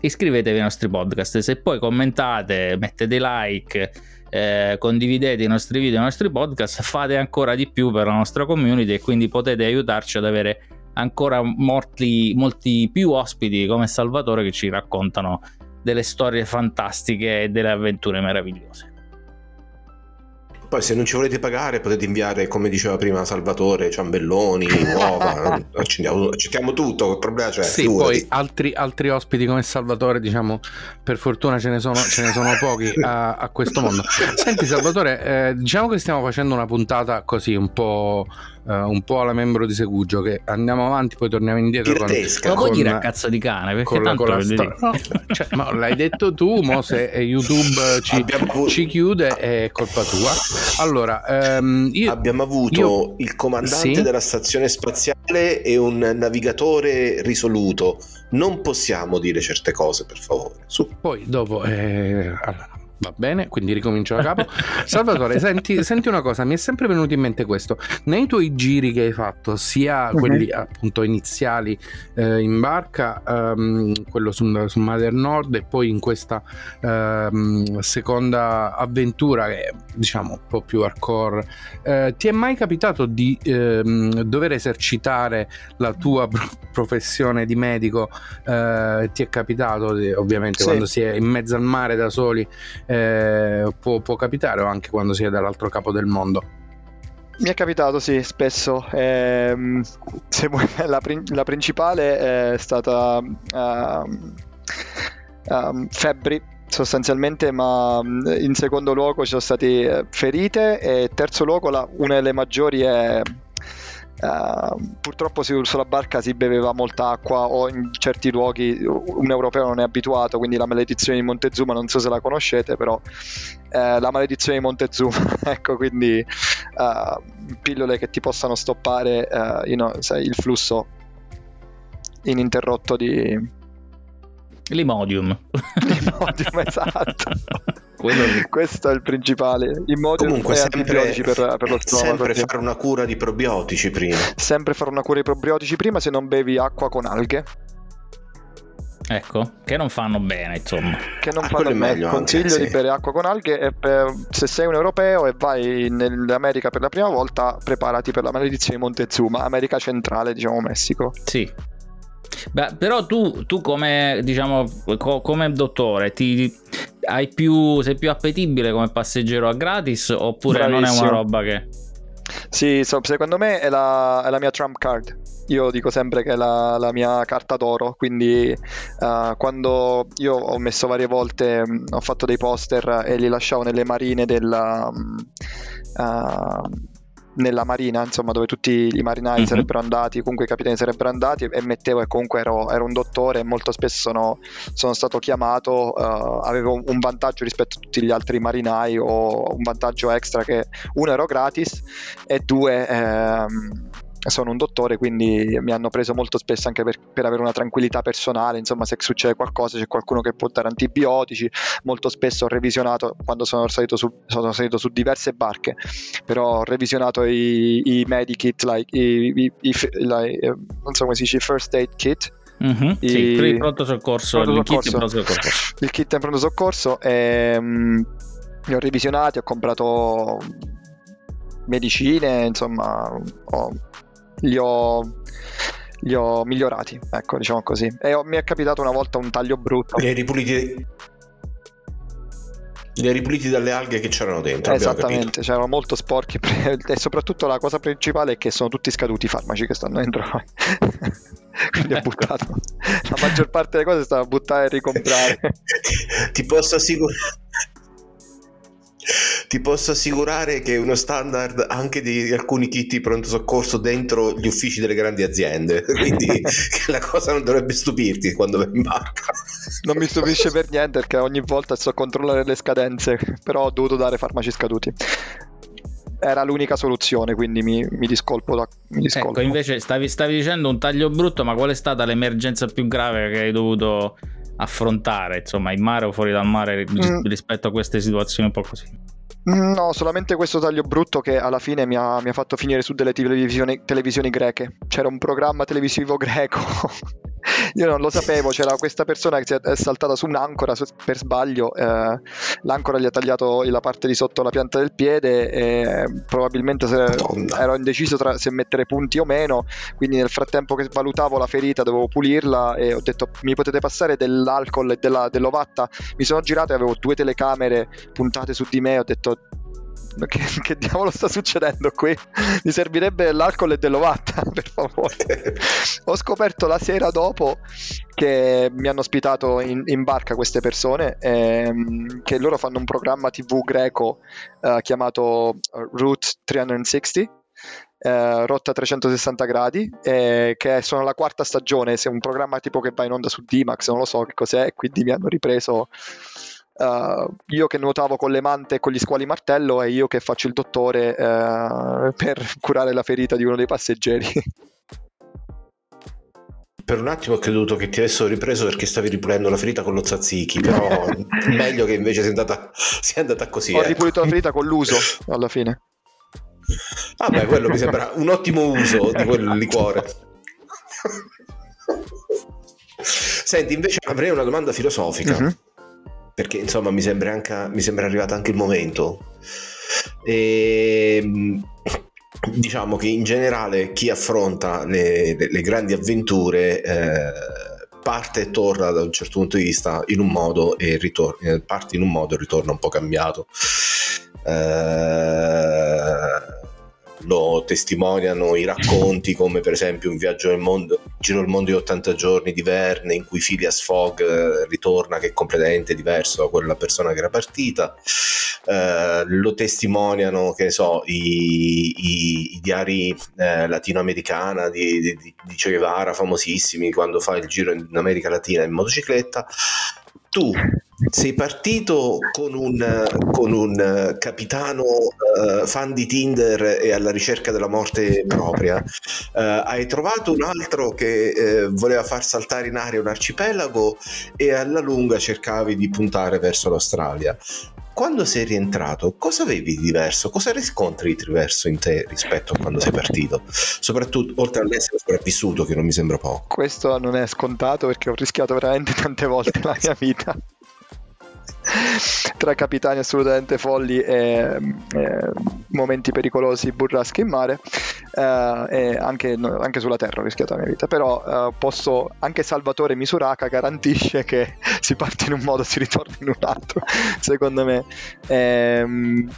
iscrivetevi ai nostri podcast. Se poi commentate, mettete like, eh, condividete i nostri video, i nostri podcast, fate ancora di più per la nostra community e quindi potete aiutarci ad avere ancora molti, molti più ospiti come Salvatore che ci raccontano delle storie fantastiche e delle avventure meravigliose. Poi se non ci volete pagare potete inviare, come diceva prima Salvatore, ciambelloni, uova, (laughs) accettiamo, tutto, il problema c'è. Sì, poi altri, altri, ospiti come Salvatore, diciamo, per fortuna ce ne sono, ce ne sono pochi a, a, questo mondo. (laughs) Senti Salvatore, eh, diciamo che stiamo facendo una puntata così un po' uh, un po' alla membro di Segugio che andiamo avanti poi torniamo indietro con, ma puoi dire a cazzo di cane? Perché con tanto la, con la no, cioè, ma l'hai detto tu mo se YouTube ci, ci, chiude è colpa tua. Allora um, io, abbiamo avuto io, il comandante sì? della stazione spaziale e un navigatore risoluto. Non possiamo dire certe cose per favore. Su. poi dopo eh, allora Va bene, quindi ricomincio da capo. (laughs) Salvatore, senti, senti, una cosa, mi è sempre venuto in mente questo. Nei tuoi giri che hai fatto, sia uh-huh. quelli appunto iniziali eh, in barca, um, quello su, su Mother Nord e poi in questa um, seconda avventura che è diciamo un po' più hardcore, eh, ti è mai capitato di ehm, dover esercitare la tua professione di medico? Eh, ti è capitato ovviamente sì. quando si è in mezzo al mare da soli? Eh, può, può capitare o anche quando si è dall'altro capo del mondo. Mi è capitato, sì, spesso. Eh, vuoi, (laughs) la, la, principale è stata uh, uh, febbri, sostanzialmente, ma in secondo luogo ci sono state ferite e terzo luogo la, una delle maggiori è Uh, purtroppo sulla barca si beveva molta acqua o in certi luoghi un europeo non è abituato, quindi la maledizione di Montezuma non so se la conoscete, però uh, la maledizione di Montezuma, (laughs) ecco, quindi uh, pillole che ti possano stoppare you know, sai, il flusso ininterrotto di... Limodium. (laughs) Limodium, esatto. (laughs) Questo è il principale. I modi Comunque, sempre, per, per lo stomaco. Sempre fare una cura di probiotici prima. Sempre fare una cura di probiotici prima se non bevi acqua con alghe. Ecco, che non fanno bene, insomma. Che non ah, fanno bene. Meglio Consiglio anche, di sì. bere acqua con alghe e per, se sei un europeo e vai nell'America per la prima volta, preparati per la maledizione di Montezuma, America centrale, diciamo Messico. Sì, Beh, però tu, tu come, diciamo, co- come dottore ti, hai più, sei più appetibile come passeggero a gratis oppure Bravissimo. non è una roba che... Sì, so, secondo me è la, è la, mia Trump card. Io dico sempre che è la, la mia carta d'oro, quindi uh, quando io ho messo varie volte, mh, ho fatto dei poster e li lasciavo nelle marine della... Uh, nella marina, insomma, dove tutti i marinai mm-hmm. sarebbero andati, comunque i capitani sarebbero andati e mettevo e comunque ero, ero un dottore e molto spesso sono, sono stato chiamato, uh, avevo un vantaggio rispetto a tutti gli altri marinai o un vantaggio extra che uno ero gratis e due... Ehm, sono un dottore, quindi mi hanno preso molto spesso anche per, per, avere una tranquillità personale, insomma se succede qualcosa c'è qualcuno che può dare antibiotici, molto spesso ho revisionato quando sono salito su, sono salito su diverse barche, però ho revisionato i, i medikit, like, i, i, i like, eh, non so come si dice, first aid kit, Mm-hmm, I, sì, il pronto soccorso, pronto il, kit pronto soccorso. il kit in pronto soccorso e, um, li ho revisionati, ho comprato medicine, insomma, ho li ho, li ho migliorati, ecco, diciamo così. E ho, mi è capitato una volta un taglio brutto. Li hai ripuliti, li hai ripuliti dalle alghe che c'erano dentro. Esattamente, c'erano molto sporchi (laughs) e soprattutto la cosa principale è che sono tutti scaduti i farmaci che stanno dentro. (laughs) Quindi ho buttato la maggior parte delle cose stava a buttare e ricomprare. (laughs) Ti posso assicurare ti posso assicurare che è uno standard anche di alcuni kit di pronto soccorso dentro gli uffici delle grandi aziende, (laughs) quindi la cosa non dovrebbe stupirti quando in barca. Non mi stupisce per niente perché ogni volta sto a controllare le scadenze, però ho dovuto dare farmaci scaduti era l'unica soluzione, quindi mi, mi discolpo. Da, mi discolpo. Ecco, invece stavi, stavi, dicendo un taglio brutto, ma qual è stata l'emergenza più grave che hai dovuto affrontare, insomma, in mare o fuori dal mare mm. rispetto a queste situazioni un po' così? No, solamente questo taglio brutto che alla fine mi ha, mi ha fatto finire su delle televisioni, televisioni, greche. C'era un programma televisivo (laughs) greco io non lo sapevo, c'era questa persona che è saltata su un'ancora per sbaglio, eh, l'ancora gli ha tagliato la parte di sotto la pianta del piede e probabilmente se, ero indeciso tra se mettere punti o meno, quindi nel frattempo che valutavo la ferita dovevo pulirla e ho detto mi potete passare dell'alcol e della, dell'ovatta, mi sono girato e avevo due telecamere puntate su di me, ho detto (laughs) che, che, diavolo sta succedendo qui? Mi servirebbe l'alcol e dell'ovatta, (laughs) per favore. (laughs) Ho scoperto la sera dopo che mi hanno ospitato in, in barca queste persone, ehm, che loro fanno un programma TV greco eh, chiamato Route 360. Eh, rotta 360 gradi eh, che sono la quarta stagione se è un programma tipo che va in onda su D-Max non lo so che cos'è quindi mi hanno ripreso Uh, io che nuotavo con le mante e con gli squali martello e io che faccio il dottore uh, per curare la ferita di uno dei passeggeri. Per un attimo ho creduto che ti avessero ripreso perché stavi ripulendo la ferita con lo tzatziki, però (laughs) meglio che invece sia andata, sia andata così. Ho eh. ripulito la ferita con l'uso alla fine. Ah quello mi sembra un ottimo uso di quel liquore. (laughs) Senti, invece avrei una domanda filosofica. Uh-huh perché insomma mi sembra, anche, mi sembra arrivato anche il momento. E, ehm, diciamo che in generale chi affronta le, le, le grandi avventure eh, parte e torna da un certo punto di vista in un modo e ritorna, eh, parte in un modo e ritorna un po' cambiato. Eh, lo testimoniano i racconti come per esempio un viaggio nel mondo, Giro il mondo in 80 giorni di Verne in cui Phileas Fogg eh, ritorna che è completamente diverso da quella persona che era partita. Eh, lo testimoniano che ne so i, i, i diari eh, latinoamericana di, di, di Che Guevara famosissimi quando fa il giro in America Latina in motocicletta. Tu sei partito con un, con un capitano uh, fan di Tinder e alla ricerca della morte propria. Uh, hai trovato un altro che uh, voleva far saltare in aria un arcipelago e alla lunga cercavi di puntare verso l'Australia. Quando sei rientrato, cosa avevi di diverso? Cosa riscontri di diverso in te rispetto a quando sei partito? Soprattutto oltre all'essere sopravvissuto, che non mi sembra poco. Questo non è scontato perché ho rischiato veramente tante volte la mia vita. Tra capitani assolutamente folli e, e momenti pericolosi, burraschi in mare eh, e anche, anche, sulla terra ho rischiato la mia vita. Però eh, posso anche Salvatore Misuraka garantisce che (laughs) si parte in un modo si ritorna in un altro secondo me. Ehm,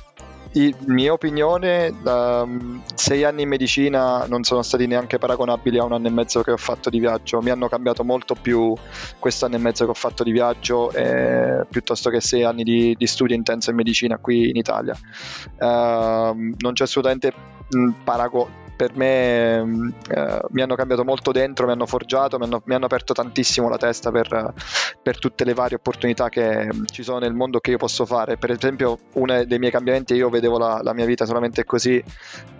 mia opinione, um, sei anni in medicina non sono stati neanche paragonabili a un anno e mezzo che ho fatto di viaggio. Mi hanno cambiato molto più questo anno e mezzo che ho fatto di viaggio eh, piuttosto che sei anni di, di, studio intenso in medicina qui in Italia. Uh, non c'è assolutamente parago- per me eh, mi hanno cambiato molto dentro, mi hanno forgiato, mi hanno, mi hanno aperto tantissimo la testa per, per, tutte le varie opportunità che ci sono nel mondo che io posso fare. Per esempio, uno dei miei cambiamenti, io vedevo la, la mia vita solamente così,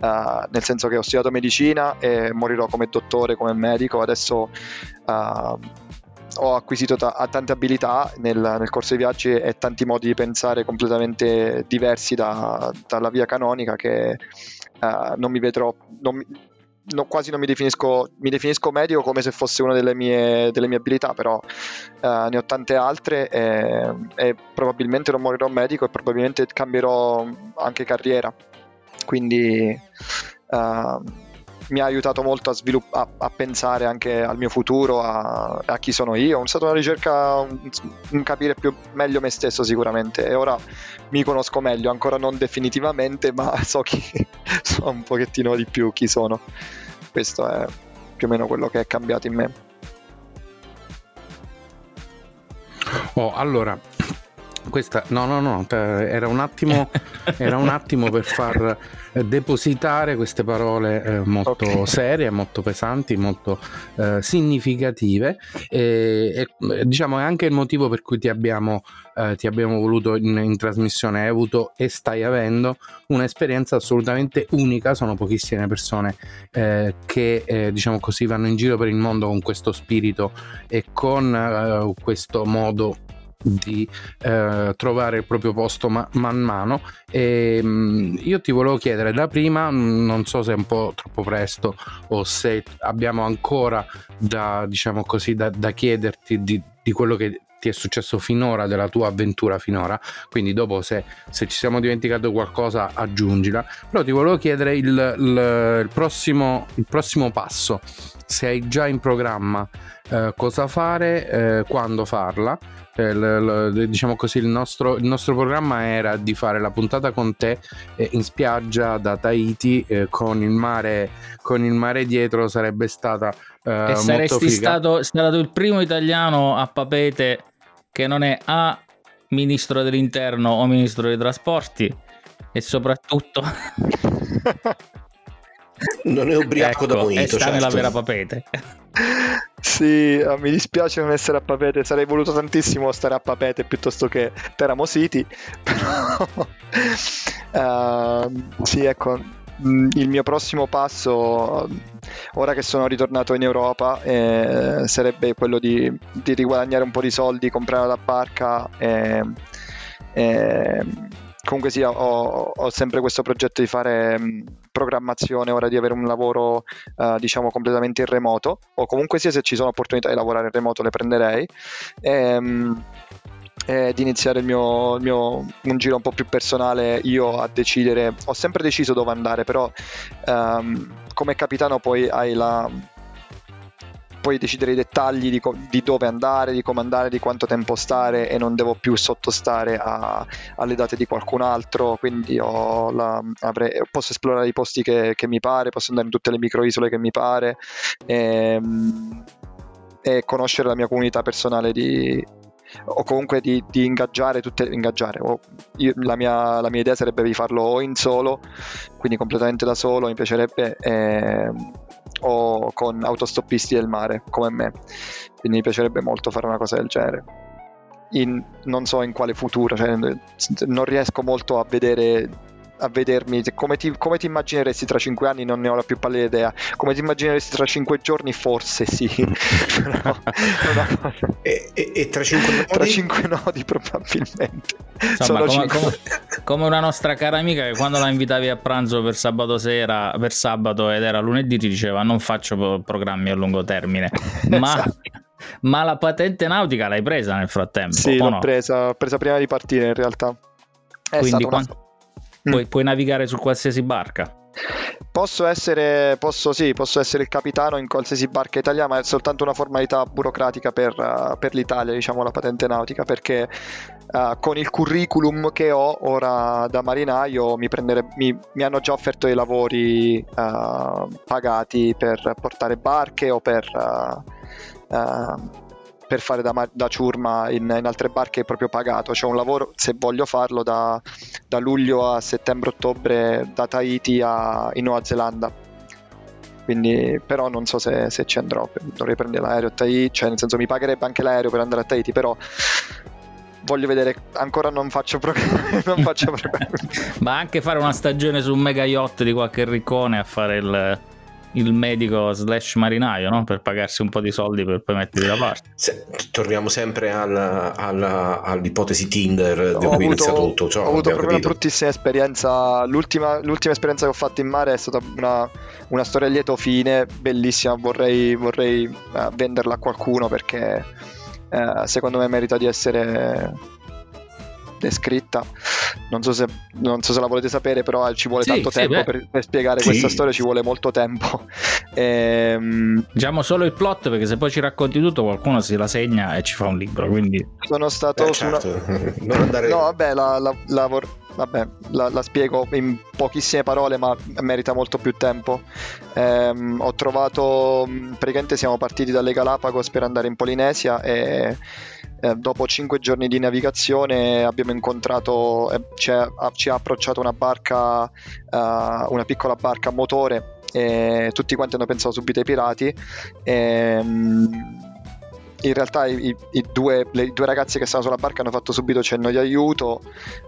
uh, nel senso che ho studiato medicina e morirò come dottore, come medico, adesso... Uh, ho acquisito ta- tante abilità nel, nel, corso dei viaggi e tanti modi di pensare completamente diversi da, dalla via canonica che uh, non mi vedrò, non mi, no, quasi non mi definisco, mi definisco medico come se fosse una delle mie, delle mie abilità, però uh, ne ho tante altre e, e, probabilmente non morirò medico e probabilmente cambierò anche carriera. Quindi uh, mi ha aiutato molto a, svilupp- a, a, pensare anche al mio futuro, a, a, chi sono io. È stata una ricerca, un, un, capire più, meglio me stesso sicuramente e ora mi conosco meglio, ancora non definitivamente, ma (laughs) so, chi, so un pochettino di più chi sono. Questo è più o meno quello che è cambiato in me. Oh, allora, questa, no, no, no, era un attimo, (laughs) era un attimo per far depositare queste parole eh, molto okay. serie, molto pesanti, molto eh, significative. E, e, diciamo è anche il motivo per cui ti abbiamo, eh, ti abbiamo voluto in, in, trasmissione, hai avuto e stai avendo un'esperienza assolutamente unica, sono pochissime persone eh, che eh, diciamo così vanno in giro per il mondo con questo spirito e con eh, questo modo di eh, trovare il proprio posto ma- man mano. E mh, mm, io ti volevo chiedere da prima mm, non so se è un po' troppo presto o se abbiamo ancora da diciamo così da, da chiederti di, di quello che ti è successo finora, della tua avventura finora, quindi dopo se, se ci siamo dimenticato qualcosa aggiungila, però ti volevo chiedere il, il, il, prossimo, il prossimo passo, se hai già in programma eh, cosa fare, eh, quando farla. Eh, l, l, diciamo così, il nostro, il nostro, programma era di fare la puntata con te eh, in spiaggia da Tahiti eh, con il mare con il mare dietro sarebbe stata eh, e saresti stato, stato il primo italiano a Papete che non è A ministro dell'interno o ministro dei trasporti e soprattutto (laughs) (laughs) non è ubriaco ecco, da monito, sta certo. nella vera papete. Sì, eh, mi dispiace non essere a Papete, sarei voluto tantissimo stare a Papete piuttosto che Teramo City, (laughs) però uh, sì, ecco, mm, il mio prossimo passo ora che sono ritornato in Europa eh, sarebbe quello di, di, riguadagnare un po' di soldi, comprare la barca e, e comunque sì, ho, ho, sempre questo progetto di fare mh, programmazione, ora di avere un lavoro uh, diciamo completamente in remoto o comunque sia se ci sono opportunità di lavorare in remoto le prenderei. E, mh, di iniziare il mio, il mio, un giro un po' più personale io a decidere ho sempre deciso dove andare però um, come capitano poi hai la puoi decidere i dettagli di, co- di, dove andare, di come andare, di quanto tempo stare e non devo più sottostare a, alle date di qualcun altro, quindi la, avrei, posso esplorare i posti che, che, mi pare, posso andare in tutte le microisole che mi pare e, ehm, e conoscere la mia comunità personale di, o comunque di, di ingaggiare tutte ingaggiare io, la, mia, la, mia, idea sarebbe di farlo o in solo quindi completamente da solo mi piacerebbe eh, o con autostoppisti del mare come me. Quindi mi piacerebbe molto fare una cosa del genere. In, non so in quale futuro cioè, non riesco molto a vedere a vedermi come ti, come ti, immagineresti tra cinque anni non ne ho la più pallida idea come ti immagineresti tra cinque giorni forse sì (laughs) no, (laughs) e, e, e, tra cinque nodi? tra cinque nodi probabilmente Insomma, come, come, come, una nostra cara amica che quando la invitavi a pranzo per sabato sera per sabato ed era lunedì ti diceva non faccio programmi a lungo termine (laughs) ma esatto. Ma la patente nautica l'hai presa nel frattempo? Sì, l'ho no? presa, presa prima di partire in realtà. È Quindi una... Puoi, mm. puoi navigare su qualsiasi barca. Posso essere, posso, sì, posso essere, il capitano in qualsiasi barca italiana, ma è soltanto una formalità burocratica per, uh, per l'Italia, diciamo la patente nautica, perché uh, con il curriculum che ho ora da marinaio mi, mi, mi hanno già offerto i lavori uh, pagati per portare barche o per per fare da, da ciurma in, in, altre barche è proprio pagato. C'è un lavoro, se voglio farlo, da, da luglio a settembre-ottobre da Tahiti a, in Nuova Zelanda. Quindi, però non so se, se ci andrò, dovrei prendere l'aereo a Tahiti, cioè nel senso mi pagherebbe anche l'aereo per andare a Tahiti, però voglio vedere, ancora non faccio programmi. (laughs) (laughs) programmi. Ma anche fare una stagione su un mega yacht di qualche riccone a fare il il medico slash marinaio no? per pagarsi un po' di soldi per poi metterli da parte. Se, torniamo sempre alla, alla, all'ipotesi Tinder da cui inizia tutto. Cioè, ho avuto proprio capito. una bruttissima esperienza. L'ultima, l'ultima, esperienza che ho fatto in mare è stata una, una storia a lieto fine, bellissima. Vorrei, vorrei uh, venderla a qualcuno perché uh, secondo me merita di essere descritta. Non so se, non so se la volete sapere, però ci vuole sì, tanto sì, tempo per, per, spiegare sì. questa storia, ci vuole molto tempo. (laughs) Ehm... Diciamo solo il plot, perché se poi ci racconti tutto, qualcuno si la segna e ci fa un libro. Quindi... Sono stato eh, certo. (laughs) una... andare... No, vabbè, la, la, la, vabbè, la, la, spiego in pochissime parole, ma merita molto più tempo. Ehm, ho trovato, praticamente siamo partiti dalle Galapagos per andare in Polinesia e eh, dopo cinque giorni di navigazione abbiamo incontrato, eh, ci, ha, ci, ha, approcciato una barca, eh, una piccola barca a motore e tutti quanti hanno pensato subito ai pirati. E, ehm, in realtà i, i, due, le, i, due, ragazzi che stavano sulla barca hanno fatto subito cenno di aiuto,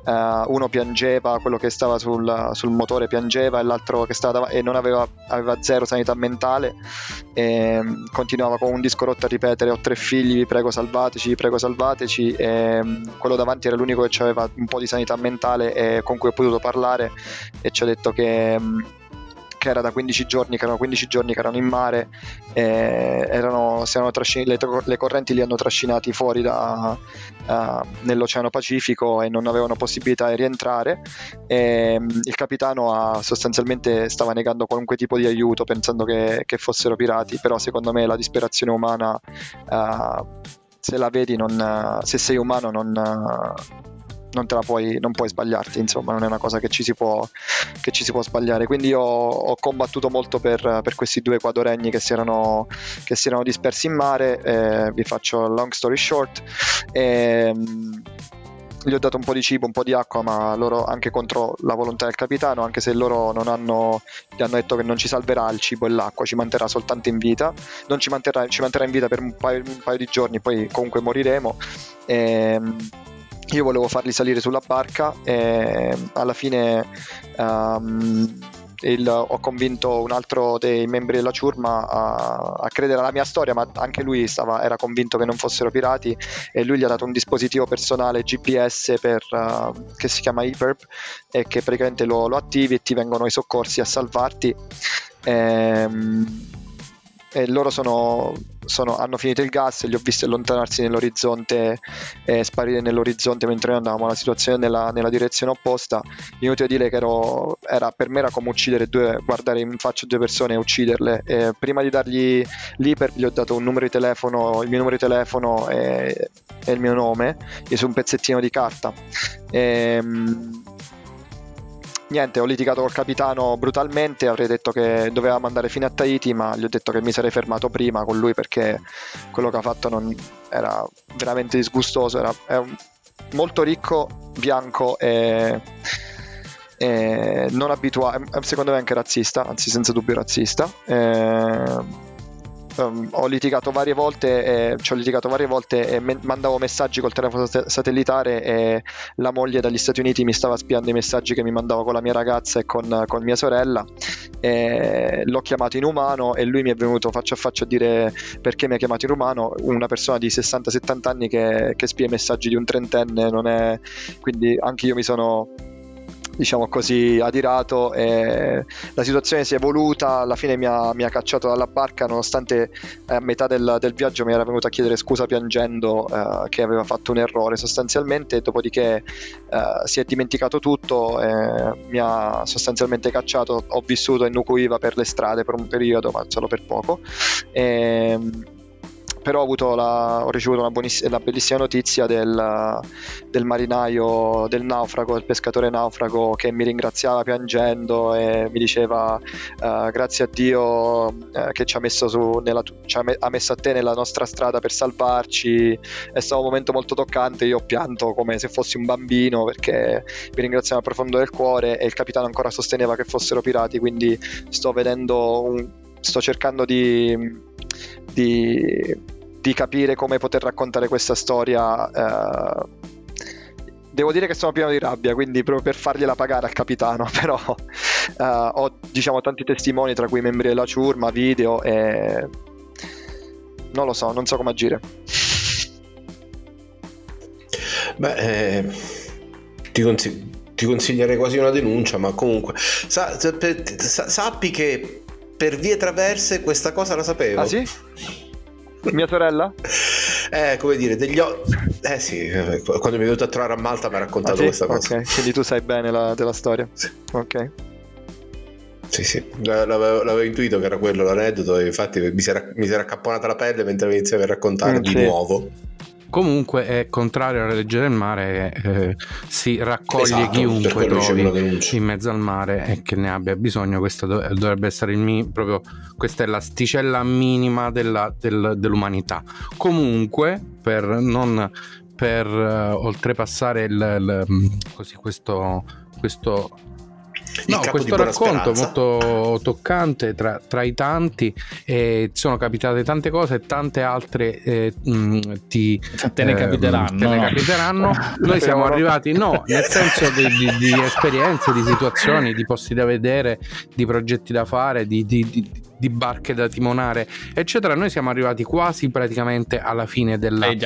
uh, uno piangeva, quello che stava sul, sul, motore piangeva e l'altro che stava davanti e non aveva, aveva zero sanità mentale e um, continuava con un disco rotto a ripetere ho tre figli, vi prego salvateci, vi prego salvateci e um, quello davanti era l'unico che aveva un po' di sanità mentale e con cui ho potuto parlare e ci ha detto che um, che era da 15 giorni, che erano 15 giorni che erano in mare, erano, le, le, correnti li hanno trascinati fuori da, uh, nell'Oceano Pacifico e non avevano possibilità di rientrare. E, um, il capitano ha, sostanzialmente stava negando qualunque tipo di aiuto pensando che, che fossero pirati, però secondo me la disperazione umana... Uh, se la vedi, non, se sei umano, non, non, te la puoi, non puoi sbagliarti, insomma, non è una cosa che ci si può, ci si può sbagliare. Quindi io ho combattuto molto per, per questi due equadoregni che si erano, che si erano dispersi in mare. Eh, vi faccio long story short. E, gli ho dato un po' di cibo, un po' di acqua, ma loro anche contro la volontà del capitano, anche se loro non hanno, gli hanno detto che non ci salverà il cibo e l'acqua, ci manterrà soltanto in vita, non ci manterrà, ci manterrà in vita per un paio, un paio, di giorni, poi comunque moriremo. E, io volevo farli salire sulla barca e alla fine um, il, ho convinto un altro dei membri della ciurma a, a, credere alla mia storia, ma anche lui stava, era convinto che non fossero pirati e lui gli ha dato un dispositivo personale GPS per, uh, che si chiama EPERB e che praticamente lo, lo, attivi e ti vengono i soccorsi a salvarti. E, e loro sono, sono, hanno finito il gas e li ho visti allontanarsi nell'orizzonte e sparire nell'orizzonte mentre noi andavamo la situazione nella, nella direzione opposta inutile dire che ero, era, per me era come uccidere due guardare in faccia due persone e ucciderle. E prima di dargli l'iper gli ho dato un numero di telefono il mio numero di telefono e, e il mio nome su un pezzettino di carta. E, ehm, niente, ho litigato col capitano brutalmente, avrei detto che dovevamo andare fino a Tahiti, ma gli ho detto che mi sarei fermato prima con lui perché quello che ha fatto non era veramente disgustoso, era, era molto ricco, bianco e, e non abituato, secondo me anche razzista, anzi senza dubbio razzista. E, um, ho litigato varie volte, e, ci ho litigato varie volte e me- mandavo messaggi col telefono satellitare e la moglie dagli Stati Uniti mi stava spiando i messaggi che mi mandava con la mia ragazza e con, con mia sorella. E l'ho chiamato in umano e lui mi è venuto faccia a faccia a dire perché mi ha chiamato in umano una persona di 60-70 anni che, che spia i messaggi di un trentenne, non è... quindi anche io mi sono diciamo così, adirato e la situazione si è evoluta, alla fine mi ha, mi ha cacciato dalla barca nonostante eh, a metà del, del, viaggio mi era venuto a chiedere scusa piangendo eh, che aveva fatto un errore sostanzialmente, dopodiché eh, si è dimenticato tutto, mi ha sostanzialmente cacciato, ho vissuto in Nukuiva per le strade per un periodo ma solo per poco. E, però ho, la, ho ricevuto una, una, bellissima notizia del, del, marinaio, del naufrago, del pescatore naufrago che mi ringraziava piangendo e mi diceva uh, grazie a Dio uh, che ci ha, messo su nella, ci ha, me, ha messo a te nella nostra strada per salvarci. È stato un momento molto toccante, io ho pianto come se fossi un bambino perché mi ringraziava a profondo del cuore e il capitano ancora sosteneva che fossero pirati, quindi sto vedendo un, sto cercando di, di di capire come poter raccontare questa storia. Eh, devo dire che sono pieno di rabbia, quindi proprio per fargliela pagare al capitano, (laughs) però eh, ho diciamo tanti testimoni, tra cui membri della ciurma, video e non lo so, non so come agire. Beh, eh, ti, consigli- ti, consiglierei quasi una denuncia, ma comunque sa- sa- sappi che per vie traverse questa cosa la sapevo. Ah sì? Mia sorella? Eh, come dire, degli o... Eh sì, quando mi è venuto a trovare a Malta mi ha raccontato ah, sì? questa cosa. Ok, quindi tu sai bene la, della storia. Sì. Ok. Sì, sì, l'avevo, l'avevo, intuito che era quello l'aneddoto infatti mi si era, mi si era accapponata la pelle mentre iniziavi a raccontare mm, di sì. nuovo. Comunque è contrario alla legge del mare, eh, si raccoglie esatto, chiunque trovi in mezzo al mare e che ne abbia bisogno. Questa dovrebbe essere il mi- proprio questa è l'asticella minima della, del, dell'umanità. Comunque, per non per uh, oltrepassare il, il, così questo, questo no, questo racconto molto toccante tra, tra i tanti, eh, sono capitate tante cose, tante altre eh, mh, ti, te ne capiteranno. Te ne capiteranno. Noi siamo arrivati, no, (laughs) nel senso di, di, di, esperienze, di situazioni, di posti da vedere, di progetti da fare, di, di di barche da timonare, eccetera. Noi siamo arrivati quasi praticamente alla fine della, eh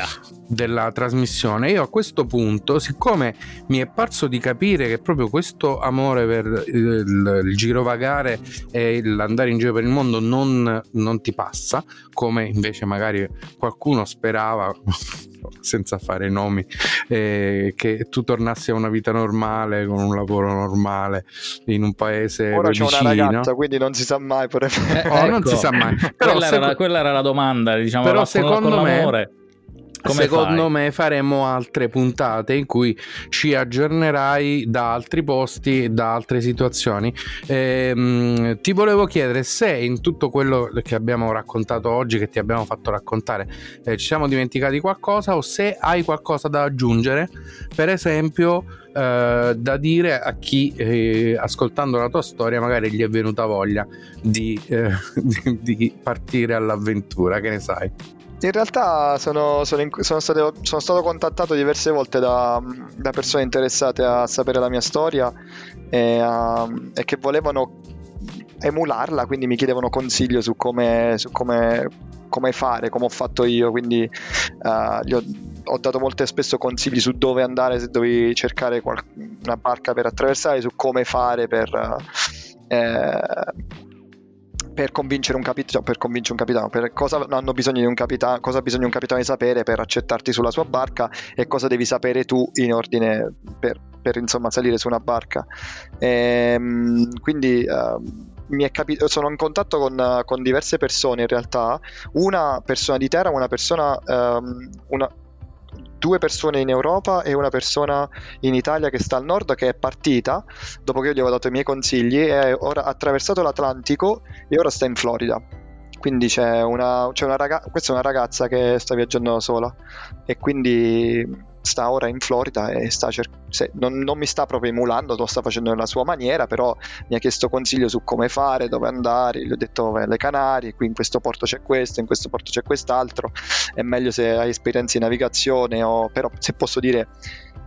della trasmissione. Io a questo punto, siccome mi è parso di capire che proprio questo amore per il, il girovagare e l'andare in giro per il mondo non, non ti passa, come invece magari qualcuno sperava senza fare nomi, eh, che tu tornassi a una vita normale, con un lavoro normale, in un paese Ora vicino. c'è una ragazza, quindi non si sa mai. Eh, oh, ecco. Non si sa mai. Però quella, seco- era, quella era la domanda, diciamo, però secondo me... Come Secondo fai? me faremo altre puntate in cui ci aggiornerai da altri posti, da altre situazioni. Ehm, ti volevo chiedere se in tutto quello che abbiamo raccontato oggi, che ti abbiamo fatto raccontare, eh, ci siamo dimenticati qualcosa o se hai qualcosa da aggiungere, per esempio. Eh, da dire a chi eh, ascoltando la tua storia magari gli è venuta voglia di, eh, (laughs) di, di partire all'avventura, che ne sai? In realtà sono, sono, in, sono, stato, sono, stato, contattato diverse volte da, da, persone interessate a sapere la mia storia e, a, e, che volevano emularla, quindi mi chiedevano consiglio su come, su come, come fare, come ho fatto io, quindi uh, gli ho, ho, dato molte spesso consigli su dove andare, se dovevi cercare qual- una barca per attraversare, su come fare per... Uh, eh, per convincere un capitano, cioè per convincere un capitano, per cosa hanno bisogno di un capitano, cosa ha bisogno un capitano di sapere per accettarti sulla sua barca e cosa devi sapere tu in ordine per, per insomma salire su una barca. E, ehm, quindi uh, è capito, sono in contatto con, con, diverse persone in realtà, una persona di terra, una persona, um, una, due persone in Europa e una persona in Italia che sta al nord che è partita dopo che io gli avevo dato i miei consigli e ora ha attraversato l'Atlantico e ora sta in Florida. Quindi c'è una, c'è una ragazza, questa è una ragazza che sta viaggiando da sola. E quindi sta ora in Florida e cer- se, non, non, mi sta proprio emulando, lo sta facendo nella sua maniera, però mi ha chiesto consiglio su come fare, dove andare, gli ho detto vai alle Canarie, qui in questo porto c'è questo, in questo porto c'è quest'altro, è meglio se hai esperienze in navigazione, o, però se posso dire...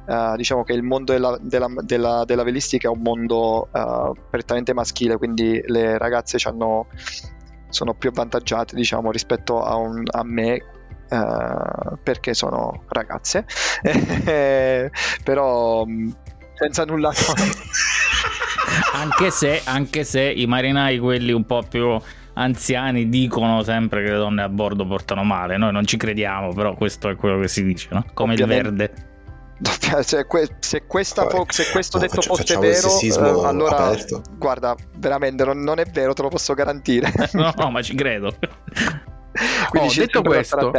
Uh, diciamo che il mondo della, della, della, della velistica è un mondo uh, prettamente maschile, quindi le ragazze sono più avvantaggiate diciamo rispetto a, un, a me Uh, perché sono ragazze, (laughs) però mm, senza nulla (laughs) anche, se, anche se i marinai, quelli un po' più anziani, dicono sempre che le donne a bordo portano male. Noi non ci crediamo, però questo è quello che si dice, no? come Ovviamente. il verde. Se, que- se, questa fo- se questo no, detto faccio, fosse vero, eh, allora aperto. guarda, veramente non, non, è vero, te lo posso garantire. no, (laughs) no, ma ci credo. (laughs) Quindi oh, detto questo,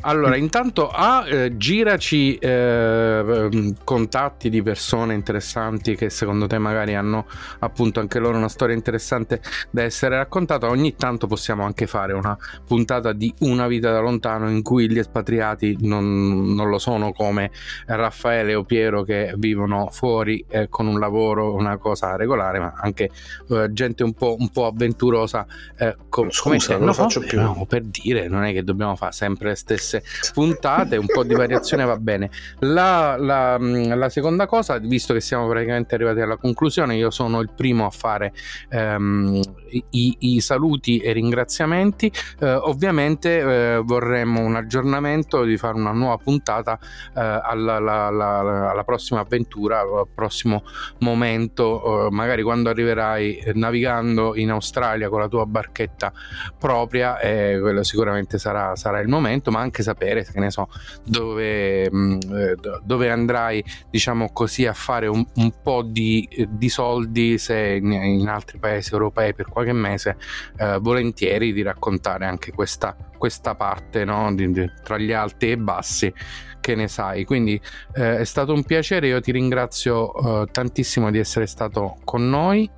allora intanto A, eh, giraci eh, ehm, contatti di persone interessanti che secondo te magari hanno appunto anche loro una storia interessante da essere raccontata. Ogni tanto possiamo anche fare una puntata di Una vita da lontano in cui gli espatriati non, non lo sono come Raffaele o Piero che vivono fuori eh, con un lavoro, una cosa regolare, ma anche eh, gente un po', un po avventurosa eh, com- Scusa, come se non lo faccio più. No, per dire dire, non è che dobbiamo fare sempre le stesse puntate, un po' di variazione va bene. La, la, la, seconda cosa, visto che siamo praticamente arrivati alla conclusione, io sono il primo a fare um, i, i, saluti e ringraziamenti. Uh, ovviamente uh, vorremmo un aggiornamento di fare una nuova puntata uh, alla, alla, prossima avventura, al prossimo momento, magari quando arriverai navigando in Australia con la tua barchetta propria, eh, quello sicuramente sarà, sarà, il momento, ma anche sapere, che ne so, dove, mm, eh, dove andrai, diciamo così, a fare un, un po' di, di, soldi se in, in, altri paesi europei per qualche mese, eh, volentieri di raccontare anche questa, questa parte no? di, di, tra gli alti e bassi che ne sai. Quindi eh, è stato un piacere, io ti ringrazio eh, tantissimo di essere stato con noi.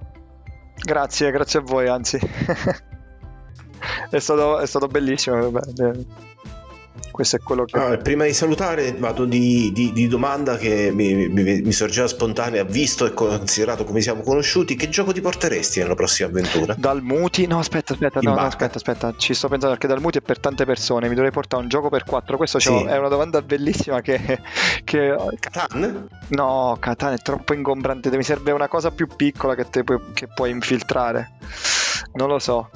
Grazie, grazie a voi, anzi. (laughs) è, stato, è stato bellissimo. questo è quello che... Ah, prima di salutare vado di, di, di domanda che mi, mi, mi, sorgeva spontanea, visto e considerato come siamo conosciuti, che gioco ti porteresti nella prossima avventura? Dal Muti? No, aspetta, aspetta, no, no, aspetta, aspetta, ci sto pensando perché dal Muti è per tante persone, mi dovrei portare un gioco per quattro, questo sì. è una domanda bellissima che... che... Catan? No, Catan è troppo ingombrante, mi serve una cosa più piccola che, te, che puoi infiltrare, non lo so.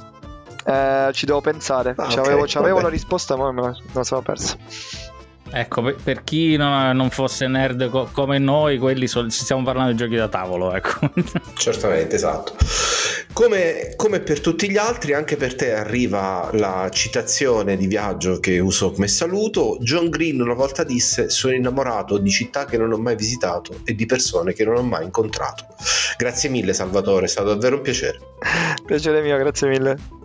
Eh, ci devo pensare. Ah, c'avevo, okay, c'avevo la risposta, ma me la, me la sono persa. Ecco, per chi non, non fosse nerd co- come noi, quelli so- stiamo parlando di giochi da tavolo, ecco. (laughs) Certamente, esatto. Come, come, per tutti gli altri, anche per te arriva la citazione di viaggio che uso come saluto. John Green una volta disse: Sono innamorato di città che non ho mai visitato e di persone che non ho mai incontrato. Grazie mille, Salvatore, è stato davvero un piacere. Piacere mio, grazie mille.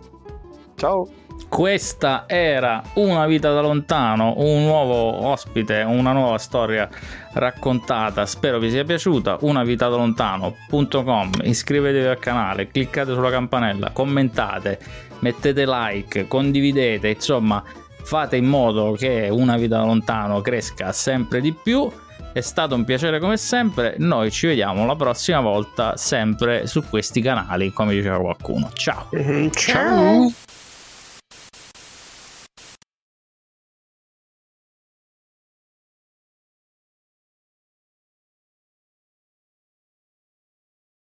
Ciao. Questa era Una vita da lontano, un nuovo ospite, una nuova storia raccontata. Spero vi sia piaciuta. Unavitadalontano.com. Iscrivetevi al canale, cliccate sulla campanella, commentate, mettete like, condividete, insomma, fate in modo che Una vita da lontano cresca sempre di più. È stato un piacere come sempre. Noi ci vediamo la prossima volta, sempre su questi canali, come diceva qualcuno. Ciao. Ciao.